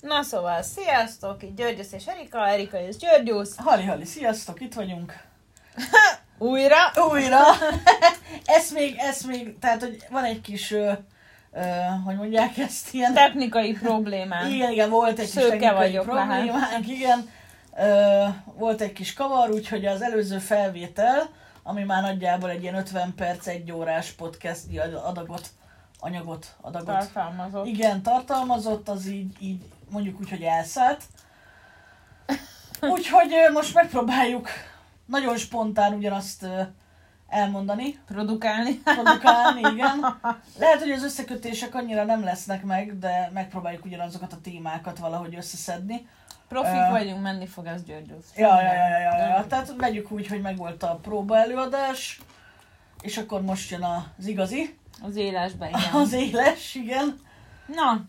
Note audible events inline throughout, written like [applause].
Na szóval, sziasztok, itt Györgyös és Erika, Erika és Györgyusz. Hali, hali, sziasztok, itt vagyunk. [laughs] Újra. Újra. [laughs] ez még, ez még, tehát, hogy van egy kis, ö, ö, hogy mondják ezt, ilyen... Technikai problémám. [laughs] Igen, igen, volt egy Szőke kis technikai vagyok problémánk, igen. Ö, volt egy kis kavar, úgyhogy az előző felvétel, ami már nagyjából egy ilyen 50 perc, egy órás podcast adagot, anyagot, adagot. Tartalmazott. Igen, tartalmazott, az így, így mondjuk úgy, hogy elszállt. Úgyhogy most megpróbáljuk nagyon spontán ugyanazt elmondani, Produkálni. produkálni, igen. Lehet, hogy az összekötések annyira nem lesznek meg, de megpróbáljuk ugyanazokat a témákat valahogy összeszedni. Profik Ö. vagyunk, menni fog ez Györgyusz. Ja, ja, ja, ja, ja, ja. Tehát vegyük úgy, hogy megvolt a próba előadás, és akkor most jön az igazi, Az élesben, igen. az éles, igen. Na,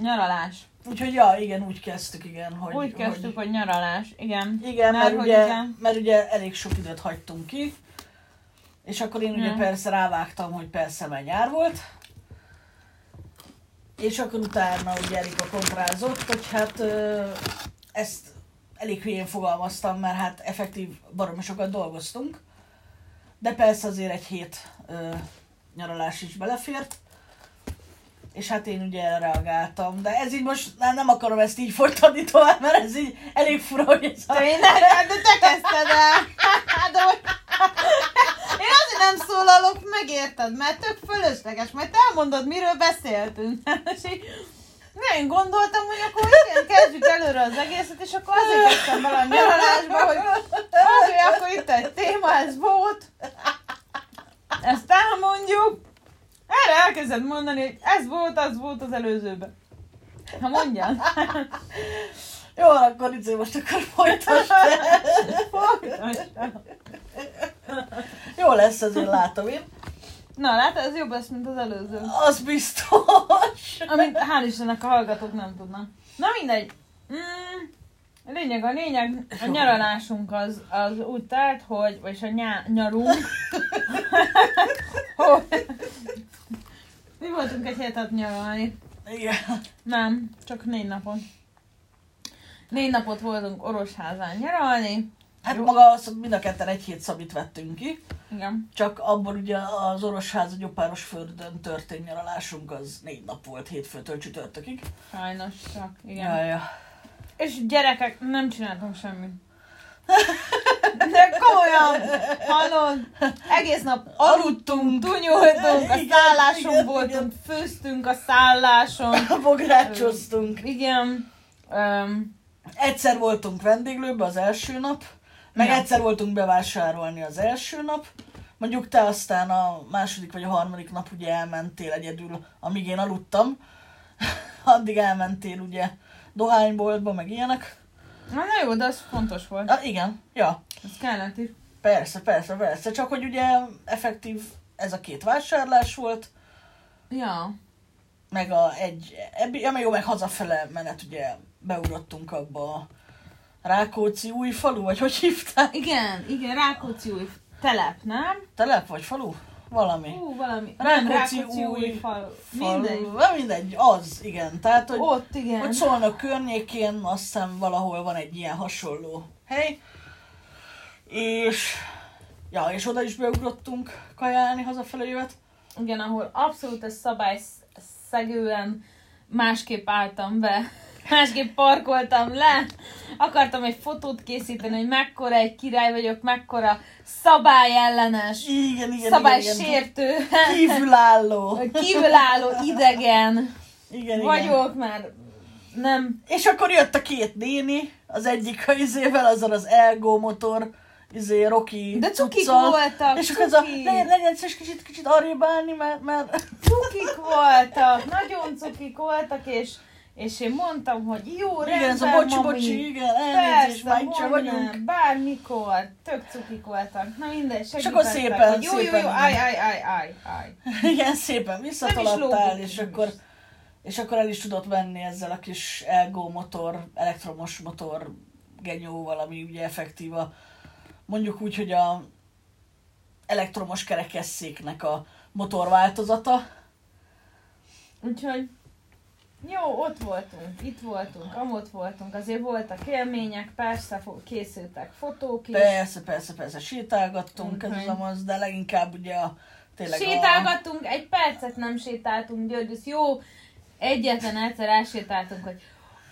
nyaralás. Úgyhogy ja, igen, úgy kezdtük, igen, hogy... Úgy kezdtük, hogy nyaralás, igen. Igen, mert, Mert hogy ugye, igen. mert ugye elég sok időt hagytunk ki, és akkor én ugye Ja. persze rávágtam, hogy persze már nyár volt, és akkor utána ugye Erika kontrázott, hogy hát ezt elég hülyén fogalmaztam, mert hát effektív baromi sokat dolgoztunk, de persze azért egy hét ö, nyaralás is belefért, és hát én ugye reagáltam, de ez így most nem, nem akarom ezt így folytatni tovább, mert ez így elég fura, hogy ez a... Tényleg? Hát de te kezdted el. Hát, De hogy... Én azért nem szólalok meg, érted? Mert tök fölösleges, majd te elmondod, miről beszéltünk. [laughs] És így én gondoltam, hogy akkor igen, kezdjük előre az egészet, és akkor azért kezdtem bele a nyaralásba, hogy oké, akkor itt egy téma, ez volt. Ezt elmondjuk. Erre elkezded mondani, hogy ez volt, az volt az előzőben. Ha mondjad. [laughs] Jó, akkor itt most akkor folytasd. [laughs] Folytasd. Jó lesz, azért látom én. Na, látod, ez jobb lesz, mint az előző. Az biztos. Amit hál' Istennek a hallgatók nem tudnak. Na mindegy. Mm, a lényeg, a lényeg, a nyaralásunk az, az úgy telt, hogy, vagyis a nyá, nyarunk, [laughs] hogy mi voltunk egy hétet nyaralni. Igen. Nem, csak négy napon. Négy napot voltunk Orosházán nyaralni. Hát Jó. maga az, mind a ketten egy hét szabit vettünk ki, Igen. csak abban ugye az Orosház a Gyopáros földön történt nyaralásunk az négy nap volt, hétfőtől csütörtökig. Sajnos csak, igen. Ja, ja. És gyerekek, nem csináltunk semmit. De komolyan, hallod? Egész nap aludtunk, tunyoltunk, a Igen, szálláson igen, voltunk, főztünk a szálláson. Bográcsoztunk. Igen. Um, Egyszer voltunk vendéglőbe az első nap, meg Ja. egyszer voltunk bevásárolni az első nap. Mondjuk te aztán a második vagy a harmadik nap ugye elmentél egyedül, amíg én aludtam. [laughs] Addig elmentél ugye dohányboltba, meg ilyenek. na, na jó, de az fontos volt. Ah, igen, ja, Ez kellett is. persze, persze, persze. Csak hogy ugye effektív ez a két vásárlás volt, Ja. meg a egy, ebbi, ja, meg jó, meg hazafele menet ugye beugrottunk abba a Rákóczi új falu, vagy hogy hívták? Igen, igen, Rákóczi új telep, nem? Telep vagy falu? Valami. Hú, valami. Rákóczi nem, Rákóczi új új fal. Falu. Mindegy. Mindegy, az, igen. Tehát, hogy, Ott, igen. hogy szólnak környékén, azt hiszem valahol van egy ilyen hasonló hely. És, ja, és oda is beugrottunk kajálni hazafele jövet. Igen, ahol abszolút ez szabályszegően másképp álltam be. Másképp parkoltam le. Akartam egy fotót készíteni, hogy mekkora egy király vagyok, mekkora szabályellenes, Igen, igen, igen, igen. szabálysértő, Kívülálló. kívülálló idegen Igen, igen. vagyok, mert nem És akkor jött a két néni, az egyik a izével, azon az Elgo motor, izé, Rocky De cukik cuccal. voltak, És akkor az a, legyen, legyen szíves kicsit, kicsit arrébb állni, mert, mert cukik voltak, nagyon cukik voltak, és, és én mondtam, hogy jó, igen, ez a rendben, bocsi, mami. bocsi, igen, elnézést, mondj vagyunk. bármikor, tök cukik voltak. Na mindegy, segítettek, akkor szépen, hogy jó, jó, szépen jó, állj, állj, állj, állj, állj. [laughs] Igen, szépen visszatalattál, lógunk és akkor, és akkor el is tudott venni ezzel a kis Elgo motor, elektromos motor genyóval, ami ugye effektív a, mondjuk úgy, hogy a elektromos kerekesszéknek a motorváltozata. Úgyhogy jó, ott voltunk, itt voltunk, amott voltunk, azért voltak élmények, persze készültek fotók is. Persze, persze, persze, sétálgattunk, ez Mhm. az az, de leginkább ugye a, tényleg a... Sétálgattunk, egy percet nem sétáltunk, Györgyös, jó, egyetlen egyszer elsétáltunk, hogy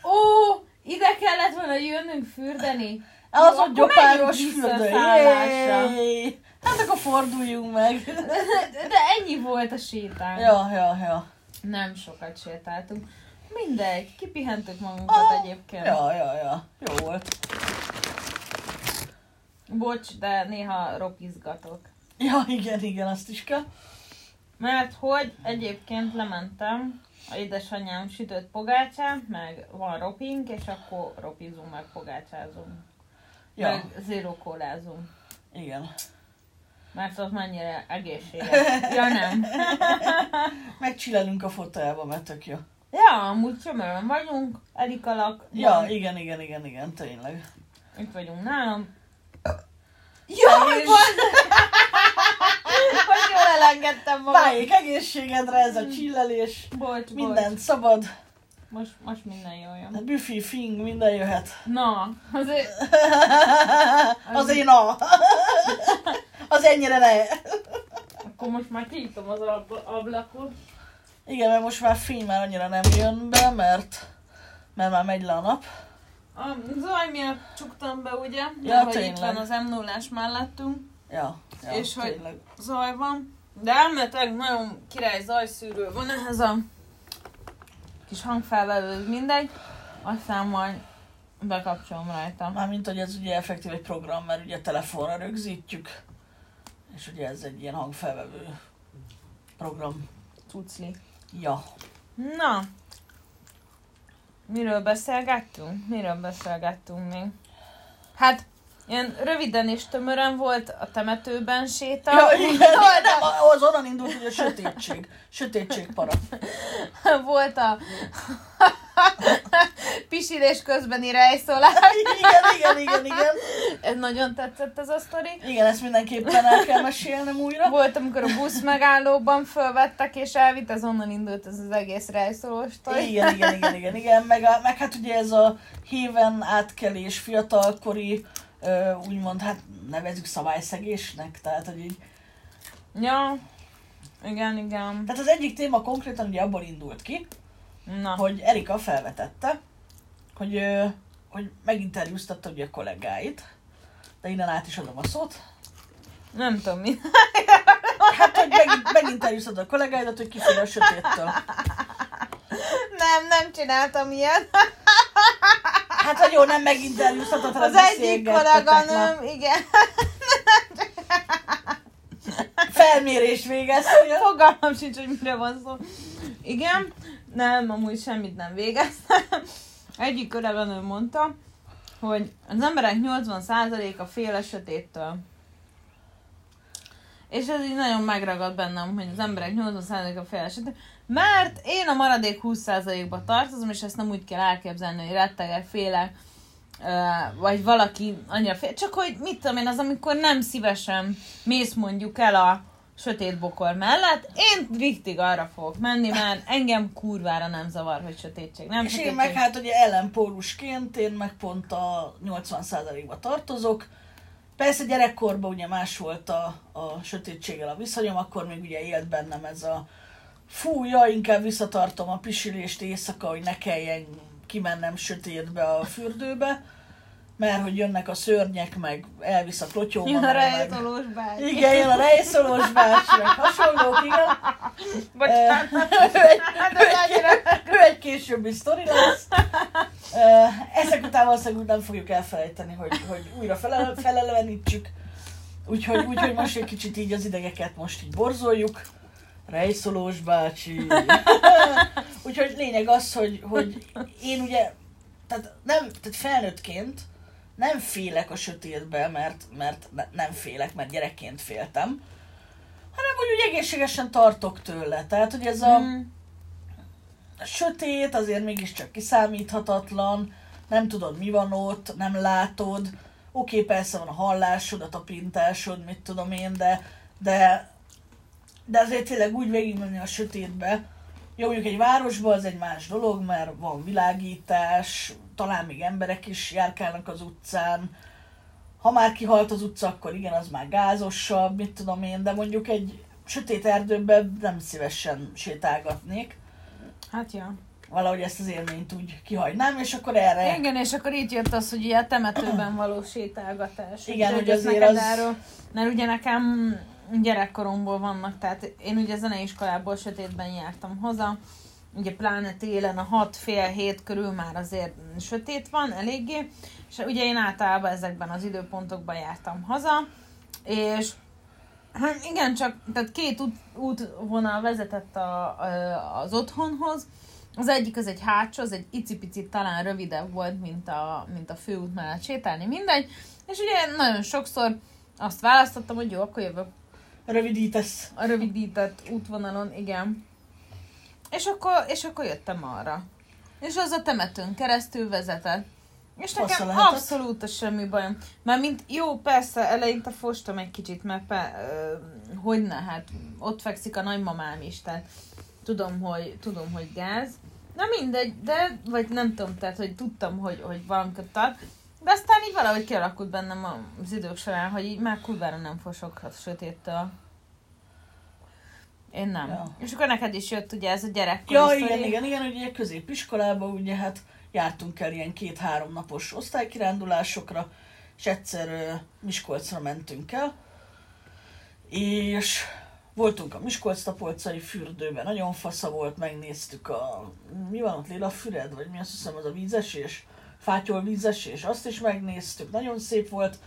ó, ide kellett volna jönnünk fürdeni. Az a gyopáros fürdő. Hát akkor forduljunk meg. De, de ennyi volt a sétál. ja, ja, ja. Nem sokat sétáltunk. Mindegy, kipihentük magunkat Ah, egyébként. Ja, ja, ja. Jó volt. Bocs, de néha ropizgatok. Ja, igen, igen, azt is kell. Mert hogy egyébként lementem, a édesanyám sütött pogácsát, meg van ropink, és akkor ropizunk, meg pogácsázunk. Ja, Meg zero kólázunk. igen. Mert az mennyire egészséges. [laughs] Ja nem. Megcsilelünk a fotelba, mert tök jó. Ja, amúgy csömörön vagyunk, elikalak. Ja, van. igen, igen, igen, igen, tényleg. Itt vagyunk nálam. Jaj, [laughs] Hogy jól elengedtem magam. Váljék egészségedre ez a csillelés. Bocs, Mindent bocs. szabad. Most, most minden jól jön. A büfi, fing, minden jöhet. Na, azért [laughs] Azért na. Az ennyire ne. akkor most már kinyitom az ab- ablakot. Igen, mert most már fény már annyira nem jön be, mert, mert már megy le a nap. A zaj miatt csuktam be, ugye? Ja, Mert hogy itt tényleg. van az m 0 mellettünk. Ja, ja És hogy- tényleg. Zaj van. De elméletileg nagyon király zajszűrő van ehhez a kis hangfelvevő, mindegy. Aztán majd bekapcsolom rajta. Mármint, hogy ez ugye effektív egy program, mert ugye telefonra rögzítjük, és ugye ez egy ilyen hangfelvevő program. Cucli. Ja. Na, miről beszélgettünk? Miről beszélgettünk még? Hát, ilyen röviden és tömören volt a temetőben séta. Ja, igen, [laughs] volt, nem, a, az onnan indult, hogy a sötétség. Sötétség para. [laughs] volt a [laughs] pisilés közbeni rejszolás. Igen, igen, igen, igen. Ez nagyon tetszett ez a sztori. Igen, ezt mindenképpen el kell mesélnem újra. Volt, amikor a busz megállóban fölvettek, és elvitt, ez onnan indult ez az egész rejszolós sztori. Igen, igen, igen, igen, igen. Meg, a, meg hát ugye ez a héven átkelés fiatalkori, ö, úgymond, hát nevezük szabályszegésnek, tehát hogy így. Ja, igen, igen. Tehát az egyik téma konkrétan ugye abból indult ki, Na, hogy Erika felvetette, hogy, hogy meginterjúztatta ugye a kollégáit, de innen át is adom a szót. nem tudom mi. Hát, hogy megint, meginterjúztatta a kollégáidat, hogy kifér a sötéttől. Nem, nem csináltam ilyet. Hát, hogy jó, nem meginterjúztatod, hanem Az egyik kolléganőm, igen, Felmérés végeztél. fogalmam sincs, hogy mire van szó. Igen, nem, amúgy semmit nem végeztem. [laughs] Egyik kolléganőm mondta, hogy az emberek 80%-a fél a. És ez így nagyon megragad bennem, hogy az emberek 80%-a fél a. Mert én a maradék 20%-ba tartozom, és ezt nem úgy kell elképzelni, hogy rettegek, félek, vagy valaki annyira fél. Csak hogy mit tudom én, az amikor nem szívesen mész mondjuk el a sötét bokor mellett, én riktig arra fogok menni, mert engem kurvára nem zavar, hogy sötétség. Nem És én sötétség. meg hát ugye ellenpólusként, én meg pont a 80%-ba tartozok. Persze gyerekkorban ugye más volt a, a sötétséggel a viszonyom, akkor még ugye élt bennem ez a fúja, inkább visszatartom a pisilést éjszaka, hogy ne kelljen kimennem sötétbe a fürdőbe, mert hogy jönnek a szörnyek, meg elvisz a klotyóma, Jön a rejtolós bágy. igen, jön a rejszolós bácsi, meg hasonlók, igen. Bocsánat. [laughs] Ő egy- ő ez egy- annyira- ő egy későbbi sztori lesz. Ezek után valószínűleg nem fogjuk elfelejteni, hogy, hogy újra felel, felelevenítsük. Úgyhogy, úgyhogy most egy kicsit így az idegeket most így borzoljuk. Rejszolós bácsi. [laughs] Úgyhogy lényeg az, hogy, hogy én ugye, tehát, nem, tehát felnőttként nem félek a sötétbe, mert, mert ne- nem félek, mert gyerekként féltem, hanem hogy úgy egészségesen tartok tőle. Tehát, hogy ez a, Mm. sötét, azért mégiscsak kiszámíthatatlan, nem tudod mi van ott, nem látod. Oké, persze van a hallásod, a tapintásod, mit tudom én, de, de, de azért tényleg úgy végigmenni a sötétbe. Jó, mondjuk egy városban az egy más dolog, mert van világítás, talán még emberek is járkálnak az utcán. Ha már kihalt az utca, akkor igen, az már gázosabb, mit tudom én, de mondjuk egy sötét erdőben nem szívesen sétálgatnék. Hát ja. Valahogy ezt az élményt úgy kihagynám, és akkor erre... Igen, és akkor itt jött az, hogy ilyen temetőben való sétálgatás. Igen, hogy azért az- Erről, mert ugye nekem gyerekkoromból vannak, tehát én ugye zeneiskolából sötétben jártam haza, ugye pláne télen a 6 fél hét körül már azért sötét van eléggé, és ugye én általában ezekben az időpontokban jártam haza, és hát igen, csak tehát két út, útvonal vezetett a, a, az otthonhoz, az egyik az egy hátsó, az egy icipicit talán rövidebb volt, mint a, mint a főút mellett sétálni, mindegy. És ugye nagyon sokszor azt választottam, hogy jó, akkor jövök Rövidítesz. a rövidített útvonalon, igen. És akkor, és akkor jöttem arra. És az a temetőn keresztül vezetett. És Fasza nekem lehetett. abszolút semmi bajom. Mert mint jó, persze, eleinte fostam egy kicsit, mert pe, ö, hogy ne, hát ott fekszik a nagymamám is, tehát tudom, hogy, tudom, hogy gáz. Na mindegy, de, vagy nem tudom, tehát, hogy tudtam, hogy, hogy valamikor tart. De aztán így valahogy kialakult bennem az idők során, hogy így már kurvára nem fosok a sötéttől. Én nem. Ja. És akkor neked is jött ugye ez a gyerekkor. Ja, igen, igen, igen, ugye középiskolában ugye hát jártunk el ilyen két-három napos osztálykirándulásokra, és egyszer ö, Miskolcra mentünk el, és voltunk a Miskolc-tapolcai fürdőben, nagyon fasza volt, megnéztük a, mi van ott, Léla Füred, vagy mi azt hiszem az a vízesés, fátyol vízesés, azt is megnéztük, nagyon szép volt,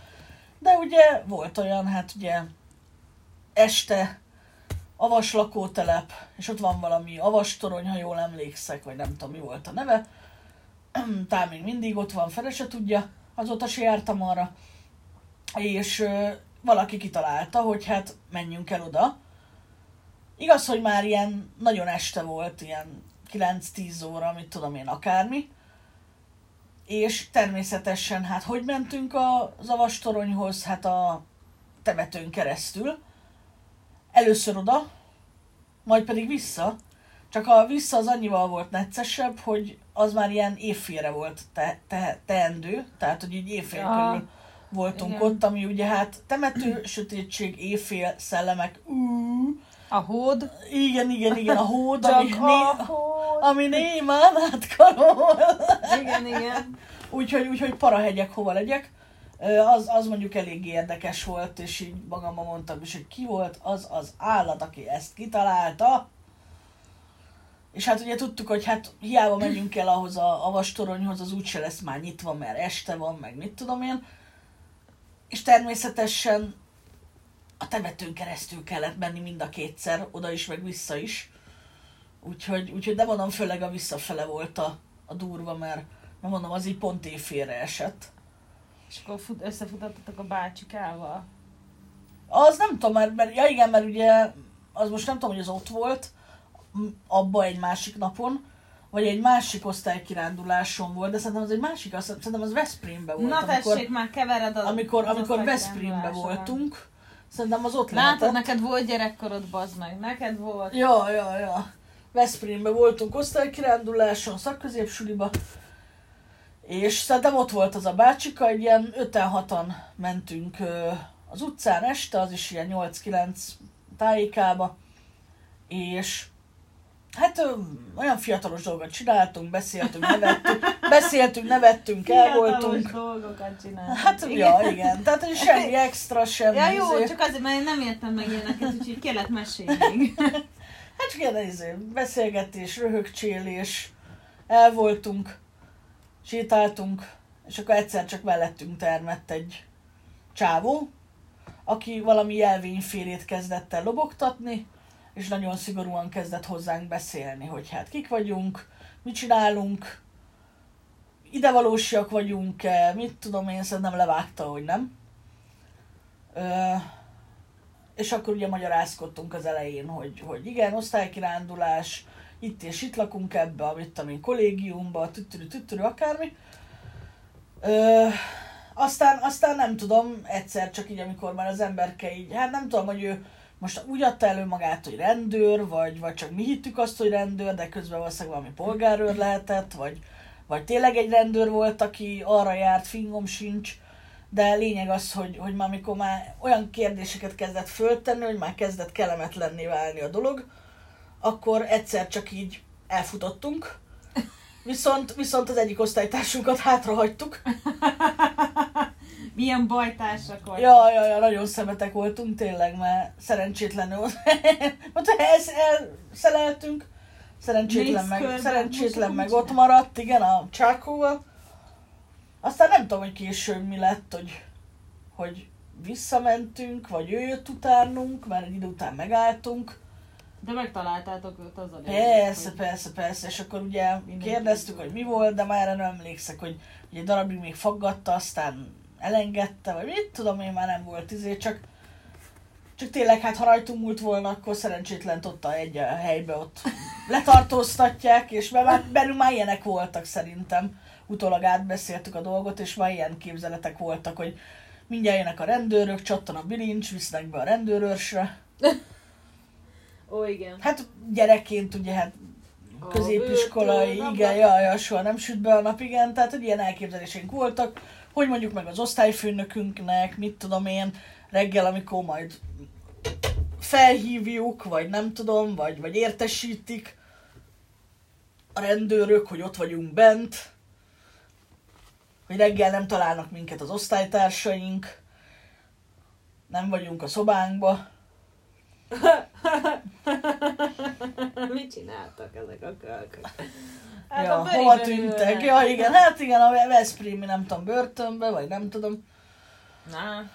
de ugye volt olyan, hát ugye este avas lakótelep, és ott van valami avastorony, ha jól emlékszek, vagy nem tudom mi volt a neve. [clears throat] Tám még mindig ott van, fele se tudja, azóta se jártam arra. És ö, valaki kitalálta, hogy hát menjünk el oda. Igaz, hogy már ilyen nagyon este volt, ilyen 9-10 óra, mit tudom én, akármi. És természetesen, hát hogy mentünk az avastoronyhoz? Hát a temetőn keresztül először oda, majd pedig vissza. Csak a vissza az annyival volt neccesebb, hogy az már ilyen évfélre volt te, te, teendő, tehát hogy így évfél Aha. körül voltunk Igen. ott, ami ugye hát temető, [clears throat] sötétség, évfél, szellemek, ú, A hód. igen, igen, igen, a hód, Csak ami, a né, hód. ami némán átkarol. Igen, igen. [laughs] Úgyhogy, úgyhogy parahegyek hova legyek. Az, az mondjuk elég érdekes volt, és így magamban mondtam is, hogy ki volt az az állat, aki ezt kitalálta. És hát ugye tudtuk, hogy hát hiába megyünk el ahhoz a avastoronyhoz, az úgyse lesz már nyitva, mert este van, meg mit tudom én. És természetesen a temetőn keresztül kellett menni mind a kétszer, oda is, meg vissza is. Úgyhogy, úgyhogy de mondom, főleg a visszafele volt a, a durva, mert, mert mondom, az így pont évfélre esett. És akkor fut, összefutottatok a bácsikával. Az nem tudom, mert, mert, ja igen, mert ugye, az most nem tudom, hogy az ott volt, abba egy másik napon, vagy egy másik osztálykiránduláson volt, de szerintem az egy másik, azt, szerintem az Veszprémbe volt, Na amikor, tessék, már kevered a amikor, az amikor. Veszprémbe voltunk. Szerintem az ott Látod, lehetett. neked volt gyerekkorod, bazd meg. Neked volt. Ja, ja, ja. Veszprémbe voltunk osztálykiránduláson, szakközépsuliba, és szerintem ott volt az a bácsika, egy ilyen 5-6-an mentünk az utcán este, az is ilyen 8-9 tájékába, és hát olyan fiatalos dolgot csináltunk, beszéltünk, nevettünk, beszéltünk, nevettünk, el Fiatalos voltunk. dolgokat csináltam. Hát, ja, igen. Tehát, hogy semmi [laughs] extra, semmi. Ja jó, izé. csak azért, mert én nem értem meg ilyeneket, úgyhogy kellett mesélni [laughs] még. Hát csak ilyen izé, beszélgetés, röhögcsélés, el voltunk, sétáltunk, és akkor egyszer csak mellettünk termett egy csávó, aki valami jelvényfélét kezdett el lobogtatni, és nagyon szigorúan kezdett hozzánk beszélni, hogy hát kik vagyunk, mit csinálunk, idevalósiak vagyunk-e, mit tudom én, szerintem levágta, hogy nem. Ö, és akkor ugye magyarázkodtunk az elején, hogy, hogy igen, osztálykirándulás, itt és itt lakunk ebbe, a mit tudom én, kollégiumba, tüttörű, tüttörű, akármi. Ö, aztán, aztán nem tudom, egyszer csak így, amikor már az emberke így, hát nem tudom, hogy ő most úgy adta elő magát, hogy rendőr, vagy, vagy csak mi hittük azt, hogy rendőr, de közben valószínűleg valami polgárőr lehetett, vagy, vagy tényleg egy rendőr volt, aki arra járt, fingom sincs, de lényeg az, hogy, hogy már amikor már olyan kérdéseket kezdett föltenni, hogy már kezdett kellemetlenné válni a dolog, akkor egyszer csak így elfutottunk, viszont, viszont az egyik osztálytársunkat hátrahagytuk. [laughs] Milyen bajtársak vagy. Ja, ja, ja, nagyon szemetek voltunk tényleg, mert szerencsétlenül [laughs] ott el, elszeleltünk, szerencsétlen meg, szerencsétlen meg ott maradt, igen, a csákóval. Aztán nem tudom, hogy később mi lett, hogy, hogy visszamentünk, vagy ő jött utánunk, mert egy idő után megálltunk. De megtaláltátok őt az a lényeg, Persze, hogy- persze, persze, és akkor ugye Mindenki kérdeztük, hogy mi volt, de már erre nem emlékszek, hogy, egy darabig még faggatta, aztán elengedte, vagy mit tudom én, már nem volt izé, csak csak tényleg, hát ha rajtunk múlt volna, akkor szerencsétlen ott a egy a helybe ott letartóztatják, és mert belül már ilyenek voltak szerintem. Utólag átbeszéltük a dolgot, és már ilyen képzeletek voltak, hogy mindjárt jönnek a rendőrök, csattan a bilincs, visznek be a rendőrösre. [laughs] Ó, igen. Hát gyerekként ugye, hát középiskolai, börtön, igen, abban- ja, ja, soha nem süt be a nap, igen, tehát hogy ilyen elképzeléseink voltak, hogy mondjuk meg az osztályfőnökünknek, mit tudom én, reggel, amikor majd felhívjuk, vagy nem tudom, vagy, vagy értesítik a rendőrök, hogy ott vagyunk bent, hogy reggel nem találnak minket az osztálytársaink, nem vagyunk a szobánkba, [laughs] Mit csináltak ezek a kölkök? Hát ja, a hova tűntek? Ja, igen, hát igen, a Veszprémi, nem tudom, börtönbe, vagy nem tudom. Na,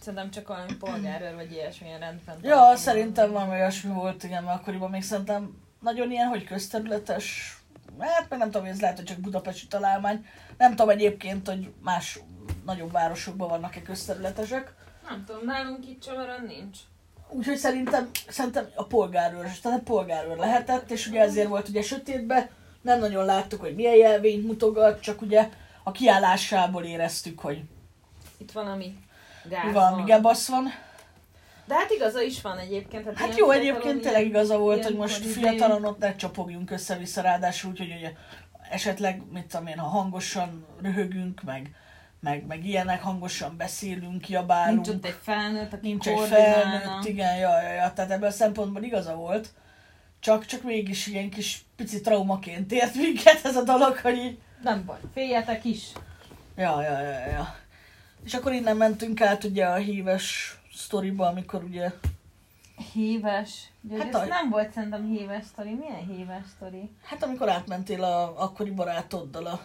szerintem csak valami polgárőr, vagy ilyesmilyen rendben. Ja, szerintem valami olyasmi volt, igen, mert akkoriban még szerintem nagyon ilyen, hogy közterületes, hát meg nem tudom, ez lehet, hogy csak budapesti találmány. Nem tudom egyébként, hogy más nagyobb városokban vannak-e közterületesek. Nem tudom, nálunk itt Csavaron nincs. Úgyhogy szerintem, szerintem a polgárőr, tehát a polgárőr lehetett, és ugye ezért volt ugye sötétbe, nem nagyon láttuk, hogy milyen jelvényt mutogat, csak ugye a kiállásából éreztük, hogy Itt valami gáz valami van. gebasz van. De hát igaza is van egyébként. Hát ilyen jó, egyébként tényleg igaza volt, hogy most fiatalon ott ne csapogjunk össze-vissza, ráadásul úgy, hogy ugye esetleg, mit tudom én, ha hangosan röhögünk, meg, meg, meg ilyenek, hangosan beszélünk, kiabálunk. Nincs ott egy felnőtt, aki nincs egy felnőtt, igen, ja, ja, ja, tehát ebből a szempontból igaza volt. Csak, csak mégis ilyen kis pici traumaként ért minket ez a dolog, hogy így, Nem baj, féljetek is. ja, ja, ja, ja. És akkor innen mentünk át ugye a híves sztoriba, amikor ugye, Híves. Hát hát ez a- nem volt szerintem híves sztori. Milyen híves sztori? hát amikor átmentél a akkori barátoddal a,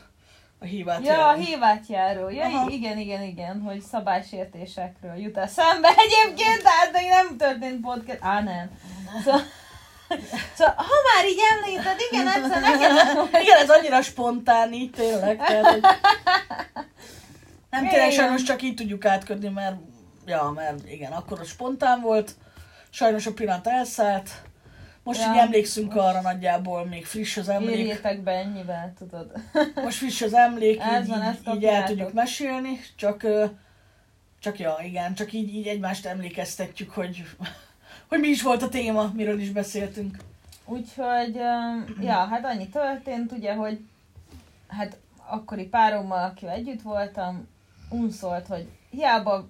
a hívát Ja, a járni. hívát járó. Ja, Aha. igen, igen, igen, hogy szabálysértésekről jut eszembe egyébként, tehát még nem történt podcast. Á, nem. Szóval, szóval, ha már így említed, igen, [laughs] egyszer neked Igen, ez annyira spontán így tényleg. Tehát, hogy... Nem tényleg Igen. sajnos csak így tudjuk átködni, mert, ja, mert igen, akkor az spontán volt. Sajnos a pillanat elszállt. Most Ja. így emlékszünk arra nagyjából, még friss az emlék. Érjétek be ennyivel, tudod. Most friss az emlék, Ez így, van, így, így el tudjuk mesélni, csak, csak ja, igen, csak így, így egymást emlékeztetjük, hogy, hogy mi is volt a téma, miről is beszéltünk. Úgyhogy, ja, hát annyi történt, ugye, hogy hát akkori párommal, akivel együtt voltam, unszolt, hogy hiába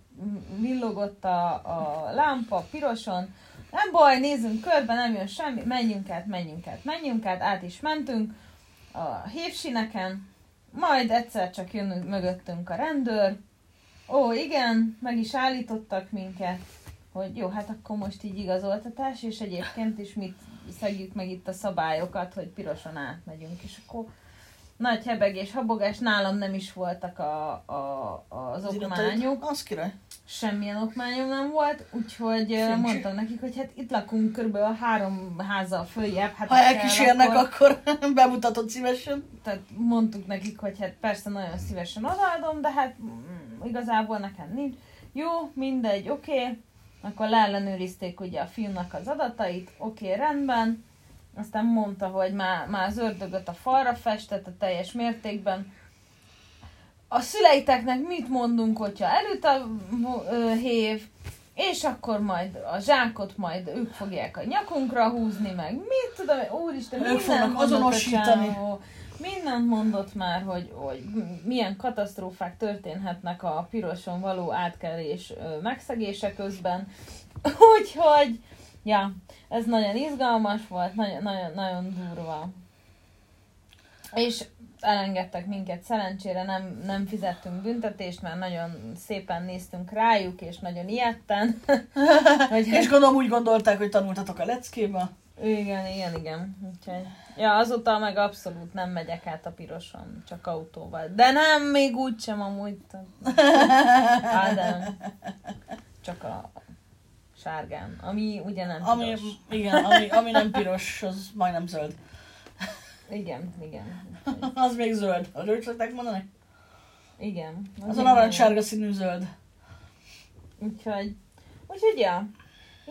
villogott a, a lámpa piroson, nem baj, nézzünk körbe, nem jön semmi, menjünk át, menjünk át, menjünk át, át is mentünk a hívsineken, majd egyszer csak jön mögöttünk a rendőr, ó igen, meg is állítottak minket, hogy jó, hát akkor most így igazoltatás, és egyébként is mit szegjük meg itt a szabályokat, hogy pirosan átmegyünk, és akkor nagy hebegés, habogás, nálam nem is voltak a, a, az okmányok, Az király. Semmilyen okmányom nem volt, úgyhogy Sincs. mondtam nekik, hogy hát itt lakunk körülbelül három házzal följebb. Hát Ha elkísérnek, akkor [laughs] bemutatod szívesen. tehát mondtuk nekik, hogy hát persze nagyon szívesen odaadom, de hát mm, igazából nekem nincs. Jó, mindegy, oké. Okay. Akkor leellenőrizték ugye a fiúnak az adatait, oké, okay, rendben. Aztán mondta, hogy már, már az ördögöt a falra festett a teljes mértékben. A szüleiteknek mit mondunk, hogyha előtt a hév, és akkor majd a zsákot majd ők fogják a nyakunkra húzni, meg mit tudom, úristen, mindent azonosítani. Mindent mondott már, hogy, hogy milyen katasztrófák történhetnek a piroson való átkelés megszegése közben. [laughs] Úgyhogy, ja, ez nagyon izgalmas volt, nagyon, nagyon, nagyon durva. És elengedtek minket, szerencsére nem, nem fizettünk büntetést, mert nagyon szépen néztünk rájuk, és nagyon ijedten. [laughs] hogy, És gondolom úgy gondolták, hogy tanultatok a leckébe. igen, igen, igen. Úgyhogy, ja, azóta meg abszolút nem megyek át a piroson, csak autóval. De nem, még úgysem amúgy. Á, de nem. Csak a sárgán, ami ugye nem Ami, piros. igen, ami, ami nem piros, az majdnem zöld. Igen, igen. [laughs] Az még zöld. A zöld szokták mondani? Igen. Az a igen. narancssárga színű zöld. Úgyhogy, úgyhogy ja,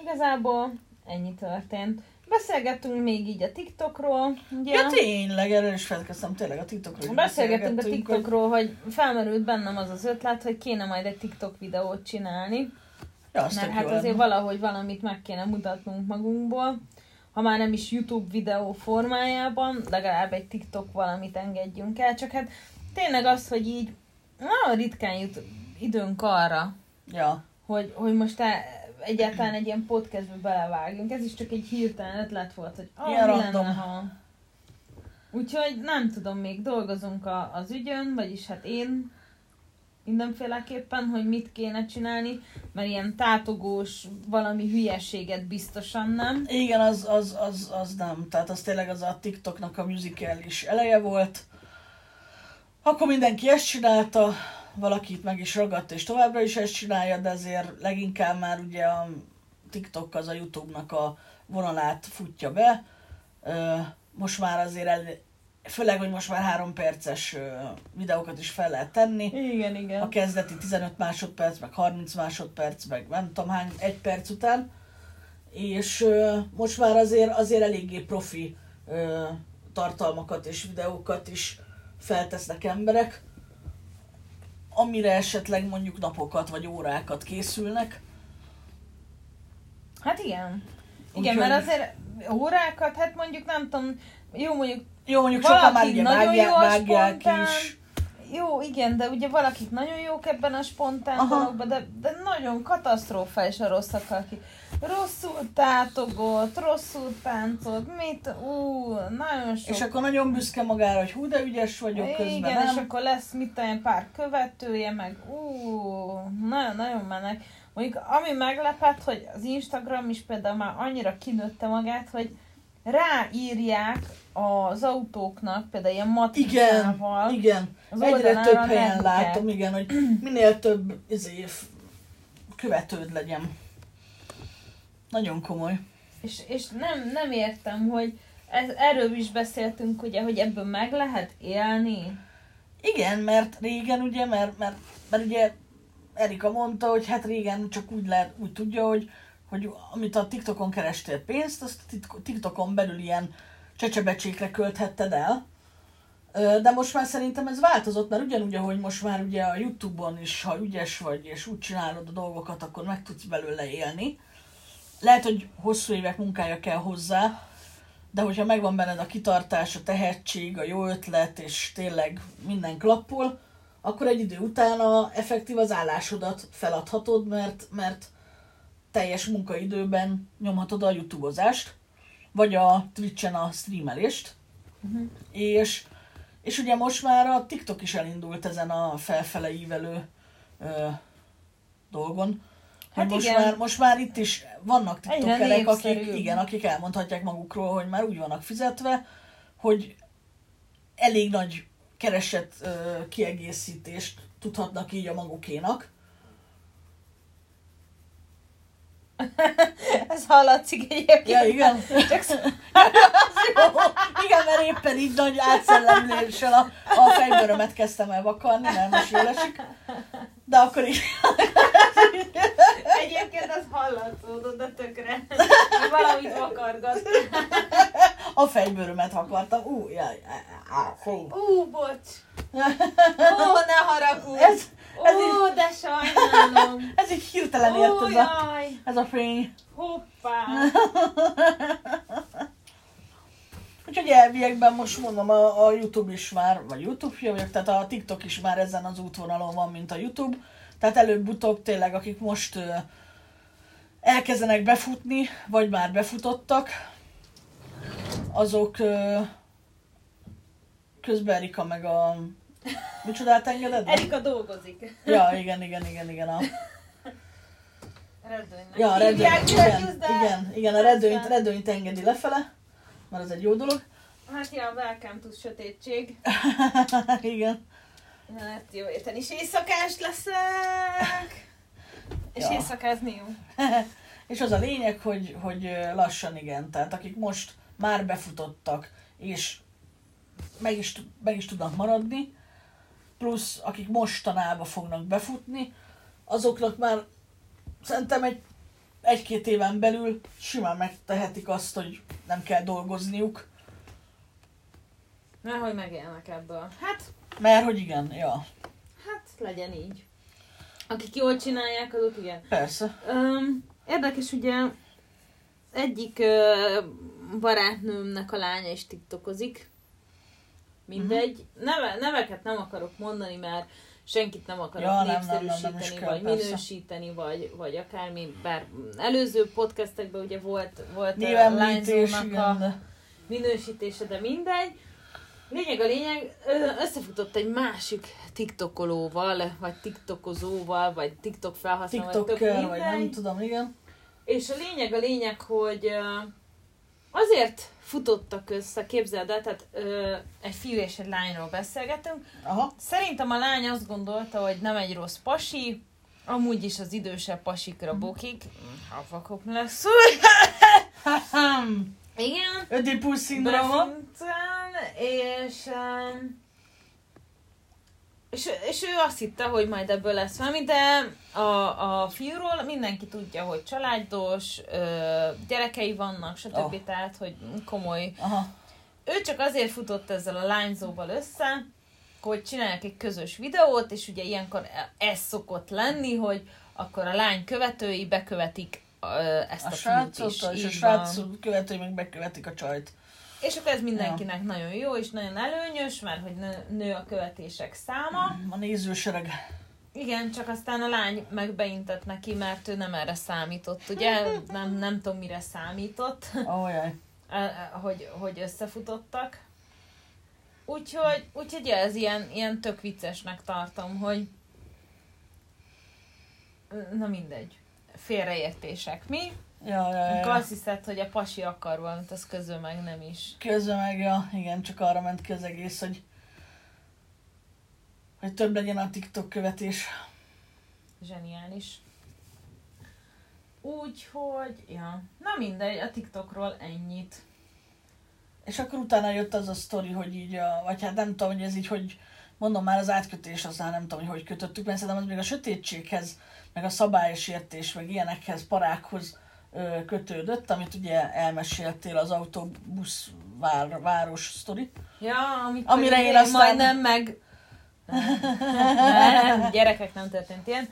igazából ennyi történt. Beszélgettünk még így a TikTokról, ugye? Ja, tényleg, erről is felkezdtem tényleg a TikTokról. is Beszélgettünk a hogy- TikTokról, hogy felmerült bennem az az ötlet, hogy kéne majd egy TikTok videót csinálni, Ja, azt mert hát azért lenne. valahogy valamit meg kéne mutatnunk magunkból, ha már nem is YouTube videó formájában, legalább egy TikTok valamit engedjünk el, csak hát tényleg az, hogy így nagyon ritkán jut időnk arra, Ja. hogy, hogy most e, egyáltalán egy ilyen podcastbe belevágjunk. Ez is csak egy hirtelen ötlet volt, hogy ah, mi lenne, ha... Úgyhogy nem tudom, még dolgozunk a, az ügyön, vagyis hát én mindenféleképpen, hogy mit kéne csinálni, mert ilyen tátogós valami hülyeséget biztosan nem. Igen, az, az, az, az nem. Tehát az tényleg az a TikToknak a musical is eleje volt. Akkor mindenki ezt csinálta, valakit meg is ragadt, és továbbra is ezt csinálja, de azért leginkább már ugye a TikTok az a YouTube-nak a vonalát futja be. Most már azért főleg, hogy most már három perces videókat is fel lehet tenni. Igen, A igen. kezdeti 15 másodperc, meg 30 másodperc, meg nem tudom hány, egy perc után. És most már azért, azért eléggé profi tartalmakat és videókat is feltesznek emberek, amire esetleg mondjuk napokat vagy órákat készülnek. Hát igen. Igen, Úgyhogy- mert azért órákat, hát mondjuk nem tudom, jó mondjuk Jó, mondjuk sokan már ugye nagyon vágják, jó a vágják is. Jó, igen, de ugye valakik nagyon jók ebben a spontán Aha. dologban, de, de nagyon katasztrofális a rosszak, akik rosszul tátogott, rosszul táncolt, mit, ú, nagyon sok. És akkor nagyon büszke magára, hogy hú, de ügyes vagyok közben, igen, nem? és akkor lesz mit tudom, pár követője, meg ú, nagyon-nagyon mennek. Mondjuk ami meglepett, hogy az Instagram is például már annyira kinőtte magát, hogy ráírják az autóknak, például ilyen Igen, matricával, igen. az Egyre több a helyen nevüket. látom, igen, hogy minél több izé, követőd legyen. Nagyon komoly. És, és nem, nem értem, hogy ez, erről is beszéltünk, ugye, hogy ebből meg lehet élni. Igen, mert régen ugye, mert, mert, mert ugye Erika mondta, hogy hát régen csak úgy, lehet, úgy tudja, hogy, hogy amit a TikTokon kerestél pénzt, azt titko- TikTokon belül ilyen csecsebecsékre költhetted el. De most már szerintem ez változott, mert ugyanúgy, ahogy most már ugye a Youtube-on is, ha ügyes vagy, és úgy csinálod a dolgokat, akkor meg tudsz belőle élni. Lehet, hogy hosszú évek munkája kell hozzá, de hogyha megvan benned a kitartás, a tehetség, a jó ötlet, és tényleg minden klappol, akkor egy idő után a effektív az állásodat feladhatod, mert, mert teljes munkaidőben nyomhatod a youtubeozást, vagy a Twitch-en a streamelést, Uh-huh. és, és ugye most már a TikTok is elindult ezen a felfele ívelő ö, dolgon. Hát most, igen. már, most már itt is vannak tiktokerek, akik, igen, akik elmondhatják magukról, hogy már úgy vannak fizetve, hogy elég nagy keresett ö, kiegészítést tudhatnak így a magukénak. [laughs] Ez hallatszik egyébként. Ja, igen. Csak [laughs] igen, mert éppen így nagy átszellemléssel a, a fejbőrömet kezdtem el vakarni, mert most jól esik. De akkor is. egyébként ez hallatszódott, de tökre. Valamit vakargat. A fejbőrömet vakartam. Ú, jaj, á, fú. Ú, bocs. [laughs] Ó, ne haragudj. Ez, ez, Ó, de sajnálom. [laughs] ez így hirtelen Ó, érted a... jaj. Ez a fény. Hoppá! [laughs] Úgyhogy elviekben most mondom, a, a YouTube is már, vagy YouTube vagyok, tehát a TikTok is már ezen az útvonalon van, mint a YouTube. Tehát előbb-utóbb tényleg, akik most ö, elkezdenek befutni, vagy már befutottak, azok ö, közben Erika meg a... Micsodát engeded? Erika dolgozik. Ja, igen, igen, igen, igen. A, Redőnynek. ja, a Hívják igen, de- igen, igen, a redőnyt, redőnyt engedi lefele, mert ez egy jó dolog. Hát ja, welcome to sötétség. [laughs] igen. Hát jó érteni, és éjszakás leszek. És Ja. éjszakázni jó. [laughs] és az a lényeg, hogy, hogy lassan igen, tehát akik most már befutottak, és meg is, meg is tudnak maradni, plusz akik mostanában fognak befutni, azoknak már szerintem egy, egy-két éven belül simán megtehetik azt, hogy nem kell dolgozniuk, Nehogy megélnek ebből. Hát, mert hogy igen, ja, hát legyen így. Akik jól csinálják, azok igen. persze. Um, érdekes, ugye egyik uh, barátnőmnek a lánya is tiktokozik. Mindegy. Neve, neveket nem akarok mondani, mert senkit nem akarok Ja, ja, nem, nem, nem, népszerűsíteni, kell, vagy persze. minősíteni, vagy, vagy akármi. Bár előző podcastekben ugye volt, volt a Nyilvánlítés, lányzónak a minősítése, de mindegy. Lényeg a lényeg, összefutott egy másik tiktokolóval, vagy tiktokozóval, vagy tiktok felhasználóval, tök TikToker, vagy nem tudom, igen. És a lényeg a lényeg, hogy azért futottak össze, képzeld el, tehát ö, egy fiú és egy lányról beszélgetünk. Aha. Szerintem a lány azt gondolta, hogy nem egy rossz pasi, amúgy is az idősebb pasikra Mhm. bokik. Ha vakok lesz. [laughs] Igen. Ödipus szindróma. És, um, és, és ő azt hitte, hogy majd ebből lesz valami, de a, a fiúról mindenki tudja, hogy családos, ö, gyerekei vannak, stb. Oh. Tehát, hogy komoly. Aha. Ő csak azért futott ezzel a lányzóval össze, hogy csinálják egy közös videót, és ugye ilyenkor ez szokott lenni, hogy akkor a lány követői bekövetik ezt a, A fiút is. és a srác követői meg bekövetik a csajt. És akkor ez mindenkinek ja. nagyon jó, és nagyon előnyös, mert hogy nő, a követések száma. A nézősereg. Igen, csak aztán a lány meg beintett neki, mert ő nem erre számított, ugye? Nem, nem tudom, mire számított, [laughs] eh, hogy, hogy összefutottak. Úgyhogy, úgyhogy ez ilyen, ilyen tök viccesnek tartom, hogy na mindegy. Félreértések. Mi? Ja, ja, ja. azt hiszed, hogy a pasi akar valamit, az közül meg nem is. Közben meg, ja, igen, csak arra ment ki az egész, hogy hogy több legyen a TikTok követés. Zseniális. Úgyhogy, ja. Na mindegy, a TikTokról ennyit. És akkor utána jött az a sztori, hogy így, a, vagy hát nem tudom, hogy ez így, hogy mondom már az átkötés, aztán nem tudom, hogy hogy kötöttük, mert szerintem az még a sötétséghez, meg a szabályosértés, meg ilyenekhez, parákhoz kötődött, amit ugye elmeséltél az autóbusz vár, város sztori. Ja, amit Amire én aztán- majdnem meg... Nem, gyerekek nem történt ilyen.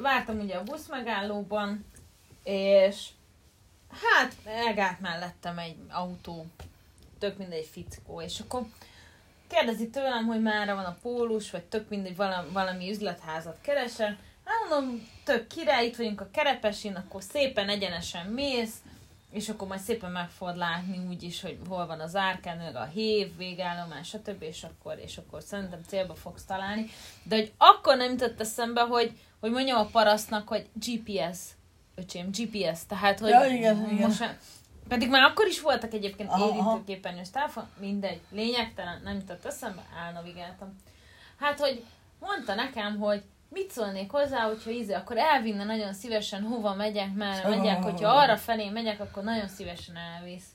Vártam ugye a busz megállóban, és hát elgált mellettem egy autó, tök mindegy fickó, és akkor kérdezi tőlem, hogy mára van a pólus, vagy tök mindegy, valami, valami üzletházat keresem. Mondom, tök király, itt vagyunk a kerepesin, akkor szépen egyenesen mész, és akkor majd szépen meg fogod látni úgy is, hogy hol van az árkán, meg a hév, végállomás, stb. És akkor, és akkor szerintem célba fogsz találni. De hogy akkor nem jutott eszembe, hogy, hogy mondjam a parasztnak, hogy GPS, öcsém, GPS, tehát, hogy Ja, igen, igen. most pedig már akkor is voltak egyébként Aha, érintőképernyős telefon, mindegy, lényegtelen, nem jutott eszembe, elnavigáltam. Hát, hogy mondta nekem, hogy mit szólnék hozzá, hogyha íze, akkor elvinne nagyon szívesen, hova megyek, merre megyek, hogyha arra felé megyek, akkor nagyon szívesen elvisz.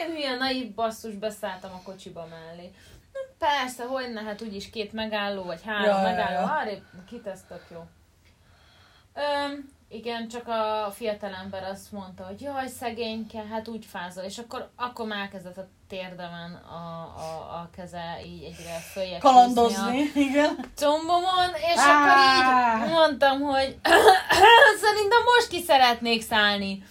Én hülye naív basszus beszálltam a kocsiba mellé. Na, persze, hogy ne, hát úgyis két megálló, vagy három Ja, ja, megálló, ja. arrébb kitesztök jó. Öm, Igen, csak a fiatalember azt mondta, hogy jaj, szegényke, hát úgy fázol, és akkor, akkor már elkezdett a térdemen a, a, a keze így egyre följebb Kalandozni, húzni igen. a combomon, és Á! akkor így mondtam, hogy [coughs] szerintem most ki szeretnék szállni.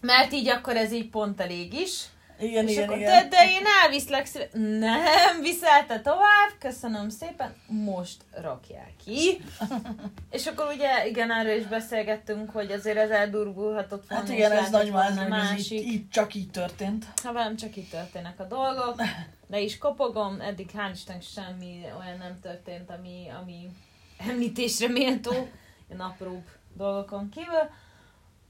Mert így akkor ez így pont elég is. Igen, és igen, akkor, igen. De, de én elviszlek szíve... Nem, viszelte tovább, köszönöm szépen, most rakják ki. [laughs] és akkor ugye, igen, erről is beszélgettünk, hogy azért ez eldurgulhatott volna. Hát igen, ez nagy hogy ez így, így, csak így történt. Ha velem csak itt történnek a dolgok, de is kopogom, eddig hál' Isten semmi olyan nem történt, ami, ami említésre méltó, ilyen apróbb dolgokon kívül.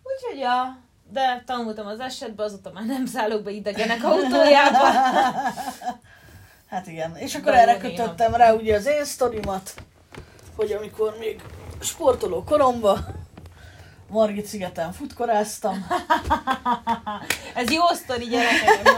Úgyhogy ja, de tanultam az esetben, azóta már nem szállok be idegenek autójába. [laughs] Hát igen, és akkor De erre kötöttem rá ugye az én sztorimat, hogy amikor még sportoló koromba Margit szigeten futkoráztam, [laughs] Ez jó sztori gyerekek, jó.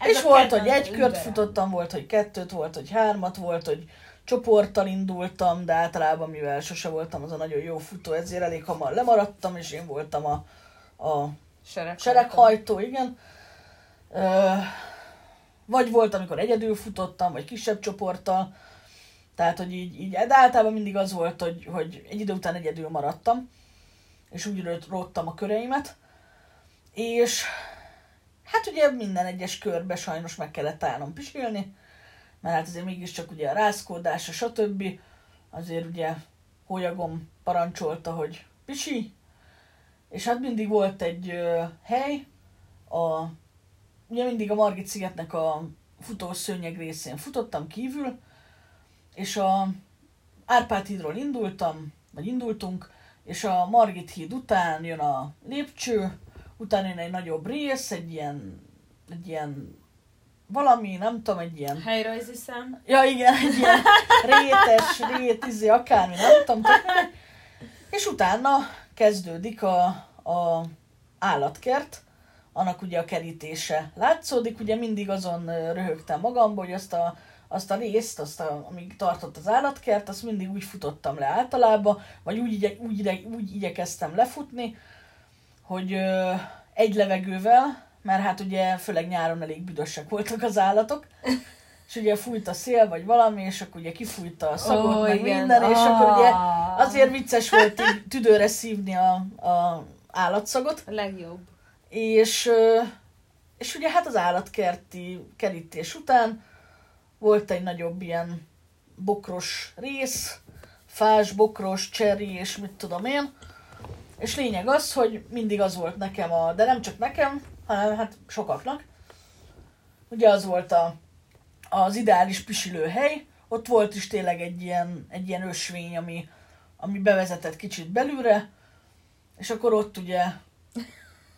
Ez [laughs] és volt, hogy egy kört emberem. futottam, volt, hogy kettőt, volt, hogy hármat, volt, hogy csoporttal indultam, de általában, mivel sose voltam az a nagyon jó futó, ezért elég hamar lemaradtam, és én voltam a, a Sereghajtó. sereghajtó, igen. Ö, vagy volt, amikor egyedül futottam, vagy kisebb csoporttal. Tehát, hogy így, így de általában mindig az volt, hogy, hogy egy idő után egyedül maradtam, és úgy ró- róttam a köreimet. És hát ugye minden egyes körbe sajnos meg kellett állnom pisilni, mert hát azért mégiscsak ugye a rázkódás, a stb. Azért ugye hólyagom parancsolta, hogy pisi, és hát mindig volt egy ö, hely, a, ugye mindig a Margit szigetnek a futós szőnyeg részén futottam kívül, és a Árpád hídról indultam, vagy indultunk, és a Margit híd után jön a lépcső, utána jön egy nagyobb rész, egy ilyen, egy ilyen valami, nem tudom, egy ilyen Helyrajzi szem. Ja, igen, egy ilyen rétes, rét, izé, akármi, nem tudom, tök. És utána kezdődik a, a állatkert, annak ugye a kerítése látszódik, ugye mindig azon röhögtem magamból, hogy azt a, azt a részt, azt a, amíg tartott az állatkert, azt mindig úgy futottam le általában, vagy úgy, igye, úgy, ide, úgy igyekeztem lefutni, hogy ö, egy levegővel, mert hát ugye főleg nyáron elég büdösek voltak az állatok, és ugye fújt a szél, vagy valami, és akkor ugye kifújta a szagot, Ó, meg igen. minden, és akkor ugye azért vicces volt így tüdőre szívni a, a állatszagot, A legjobb. és, és ugye hát az állatkerti kerítés után volt egy nagyobb ilyen bokros rész, fás, bokros, cseri, és mit tudom én, és lényeg az, hogy mindig az volt nekem a, de nem csak nekem, hanem hát sokaknak, ugye az volt a, az ideális pisilőhely, ott volt is tényleg egy ilyen, egy ilyen ösvény, ami, ami bevezetett kicsit belülre, és akkor ott ugye,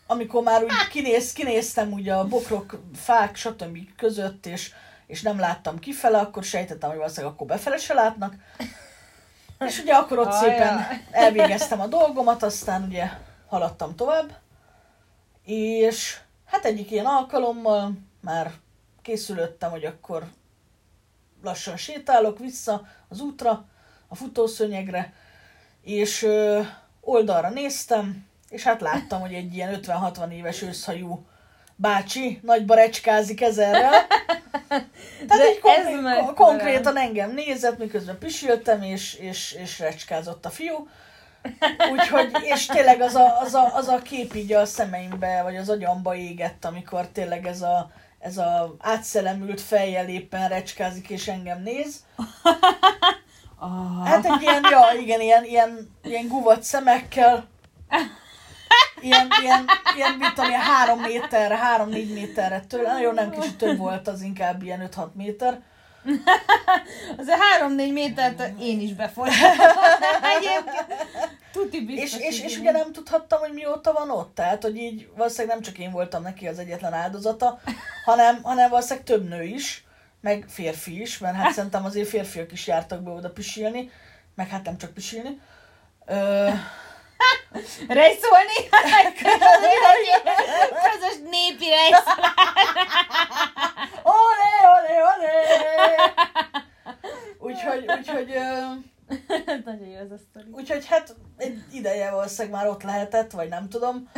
amikor már úgy kinéz, kinéztem ugye a bokrok, fák, stb. között, és, és nem láttam kifele, akkor sejtettem, hogy valószínűleg akkor befele se látnak. És ugye akkor ott Ajaj. szépen elvégeztem a dolgomat, aztán ugye haladtam tovább, és hát egyik ilyen alkalommal már készülöttem, hogy akkor lassan sétálok vissza az útra, a futószőnyegre, és ö, oldalra néztem, és hát láttam, hogy egy ilyen 50-60 éves őszhajú bácsi nagy barecskázik ezerrel. [laughs] Tehát így konkrét, konkrétan engem nézett, miközben pisiltem, és, és, és recskázott a fiú. Úgyhogy, és tényleg az a, az, a, az a kép így a szemeimbe, vagy az agyamba égett, amikor tényleg ez a, ez a átszelemült fejjel éppen recskázik, és engem néz. [laughs] Ah. Hát egy ilyen, ja, igen, ilyen, ilyen, ilyen guvat szemekkel, ilyen, ilyen, ilyen, mit tudom, ilyen három méterre, három-négy méterre tőle, nagyon nem kicsit több volt, az inkább ilyen 5-6 méter. [laughs] Azért három-négy métert én is. [laughs] Egyébként tuti biztos. És, és, és ugye nem tudhattam, hogy mióta van ott, tehát, hogy így valószínűleg nem csak én voltam neki az egyetlen áldozata, hanem, hanem valószínűleg több nő is, meg férfi is, mert hát szerintem azért férfiak is jártak be oda pisilni, meg hát nem csak pisilni. Ö, Rejszolni? [laughs] Közös népi rejsz. Olé, olé, olé! Úgyhogy, úgyhogy, Nagyon jó ez a sztori. Úgyhogy hát egy ideje valószínűleg már ott lehetett, vagy nem tudom.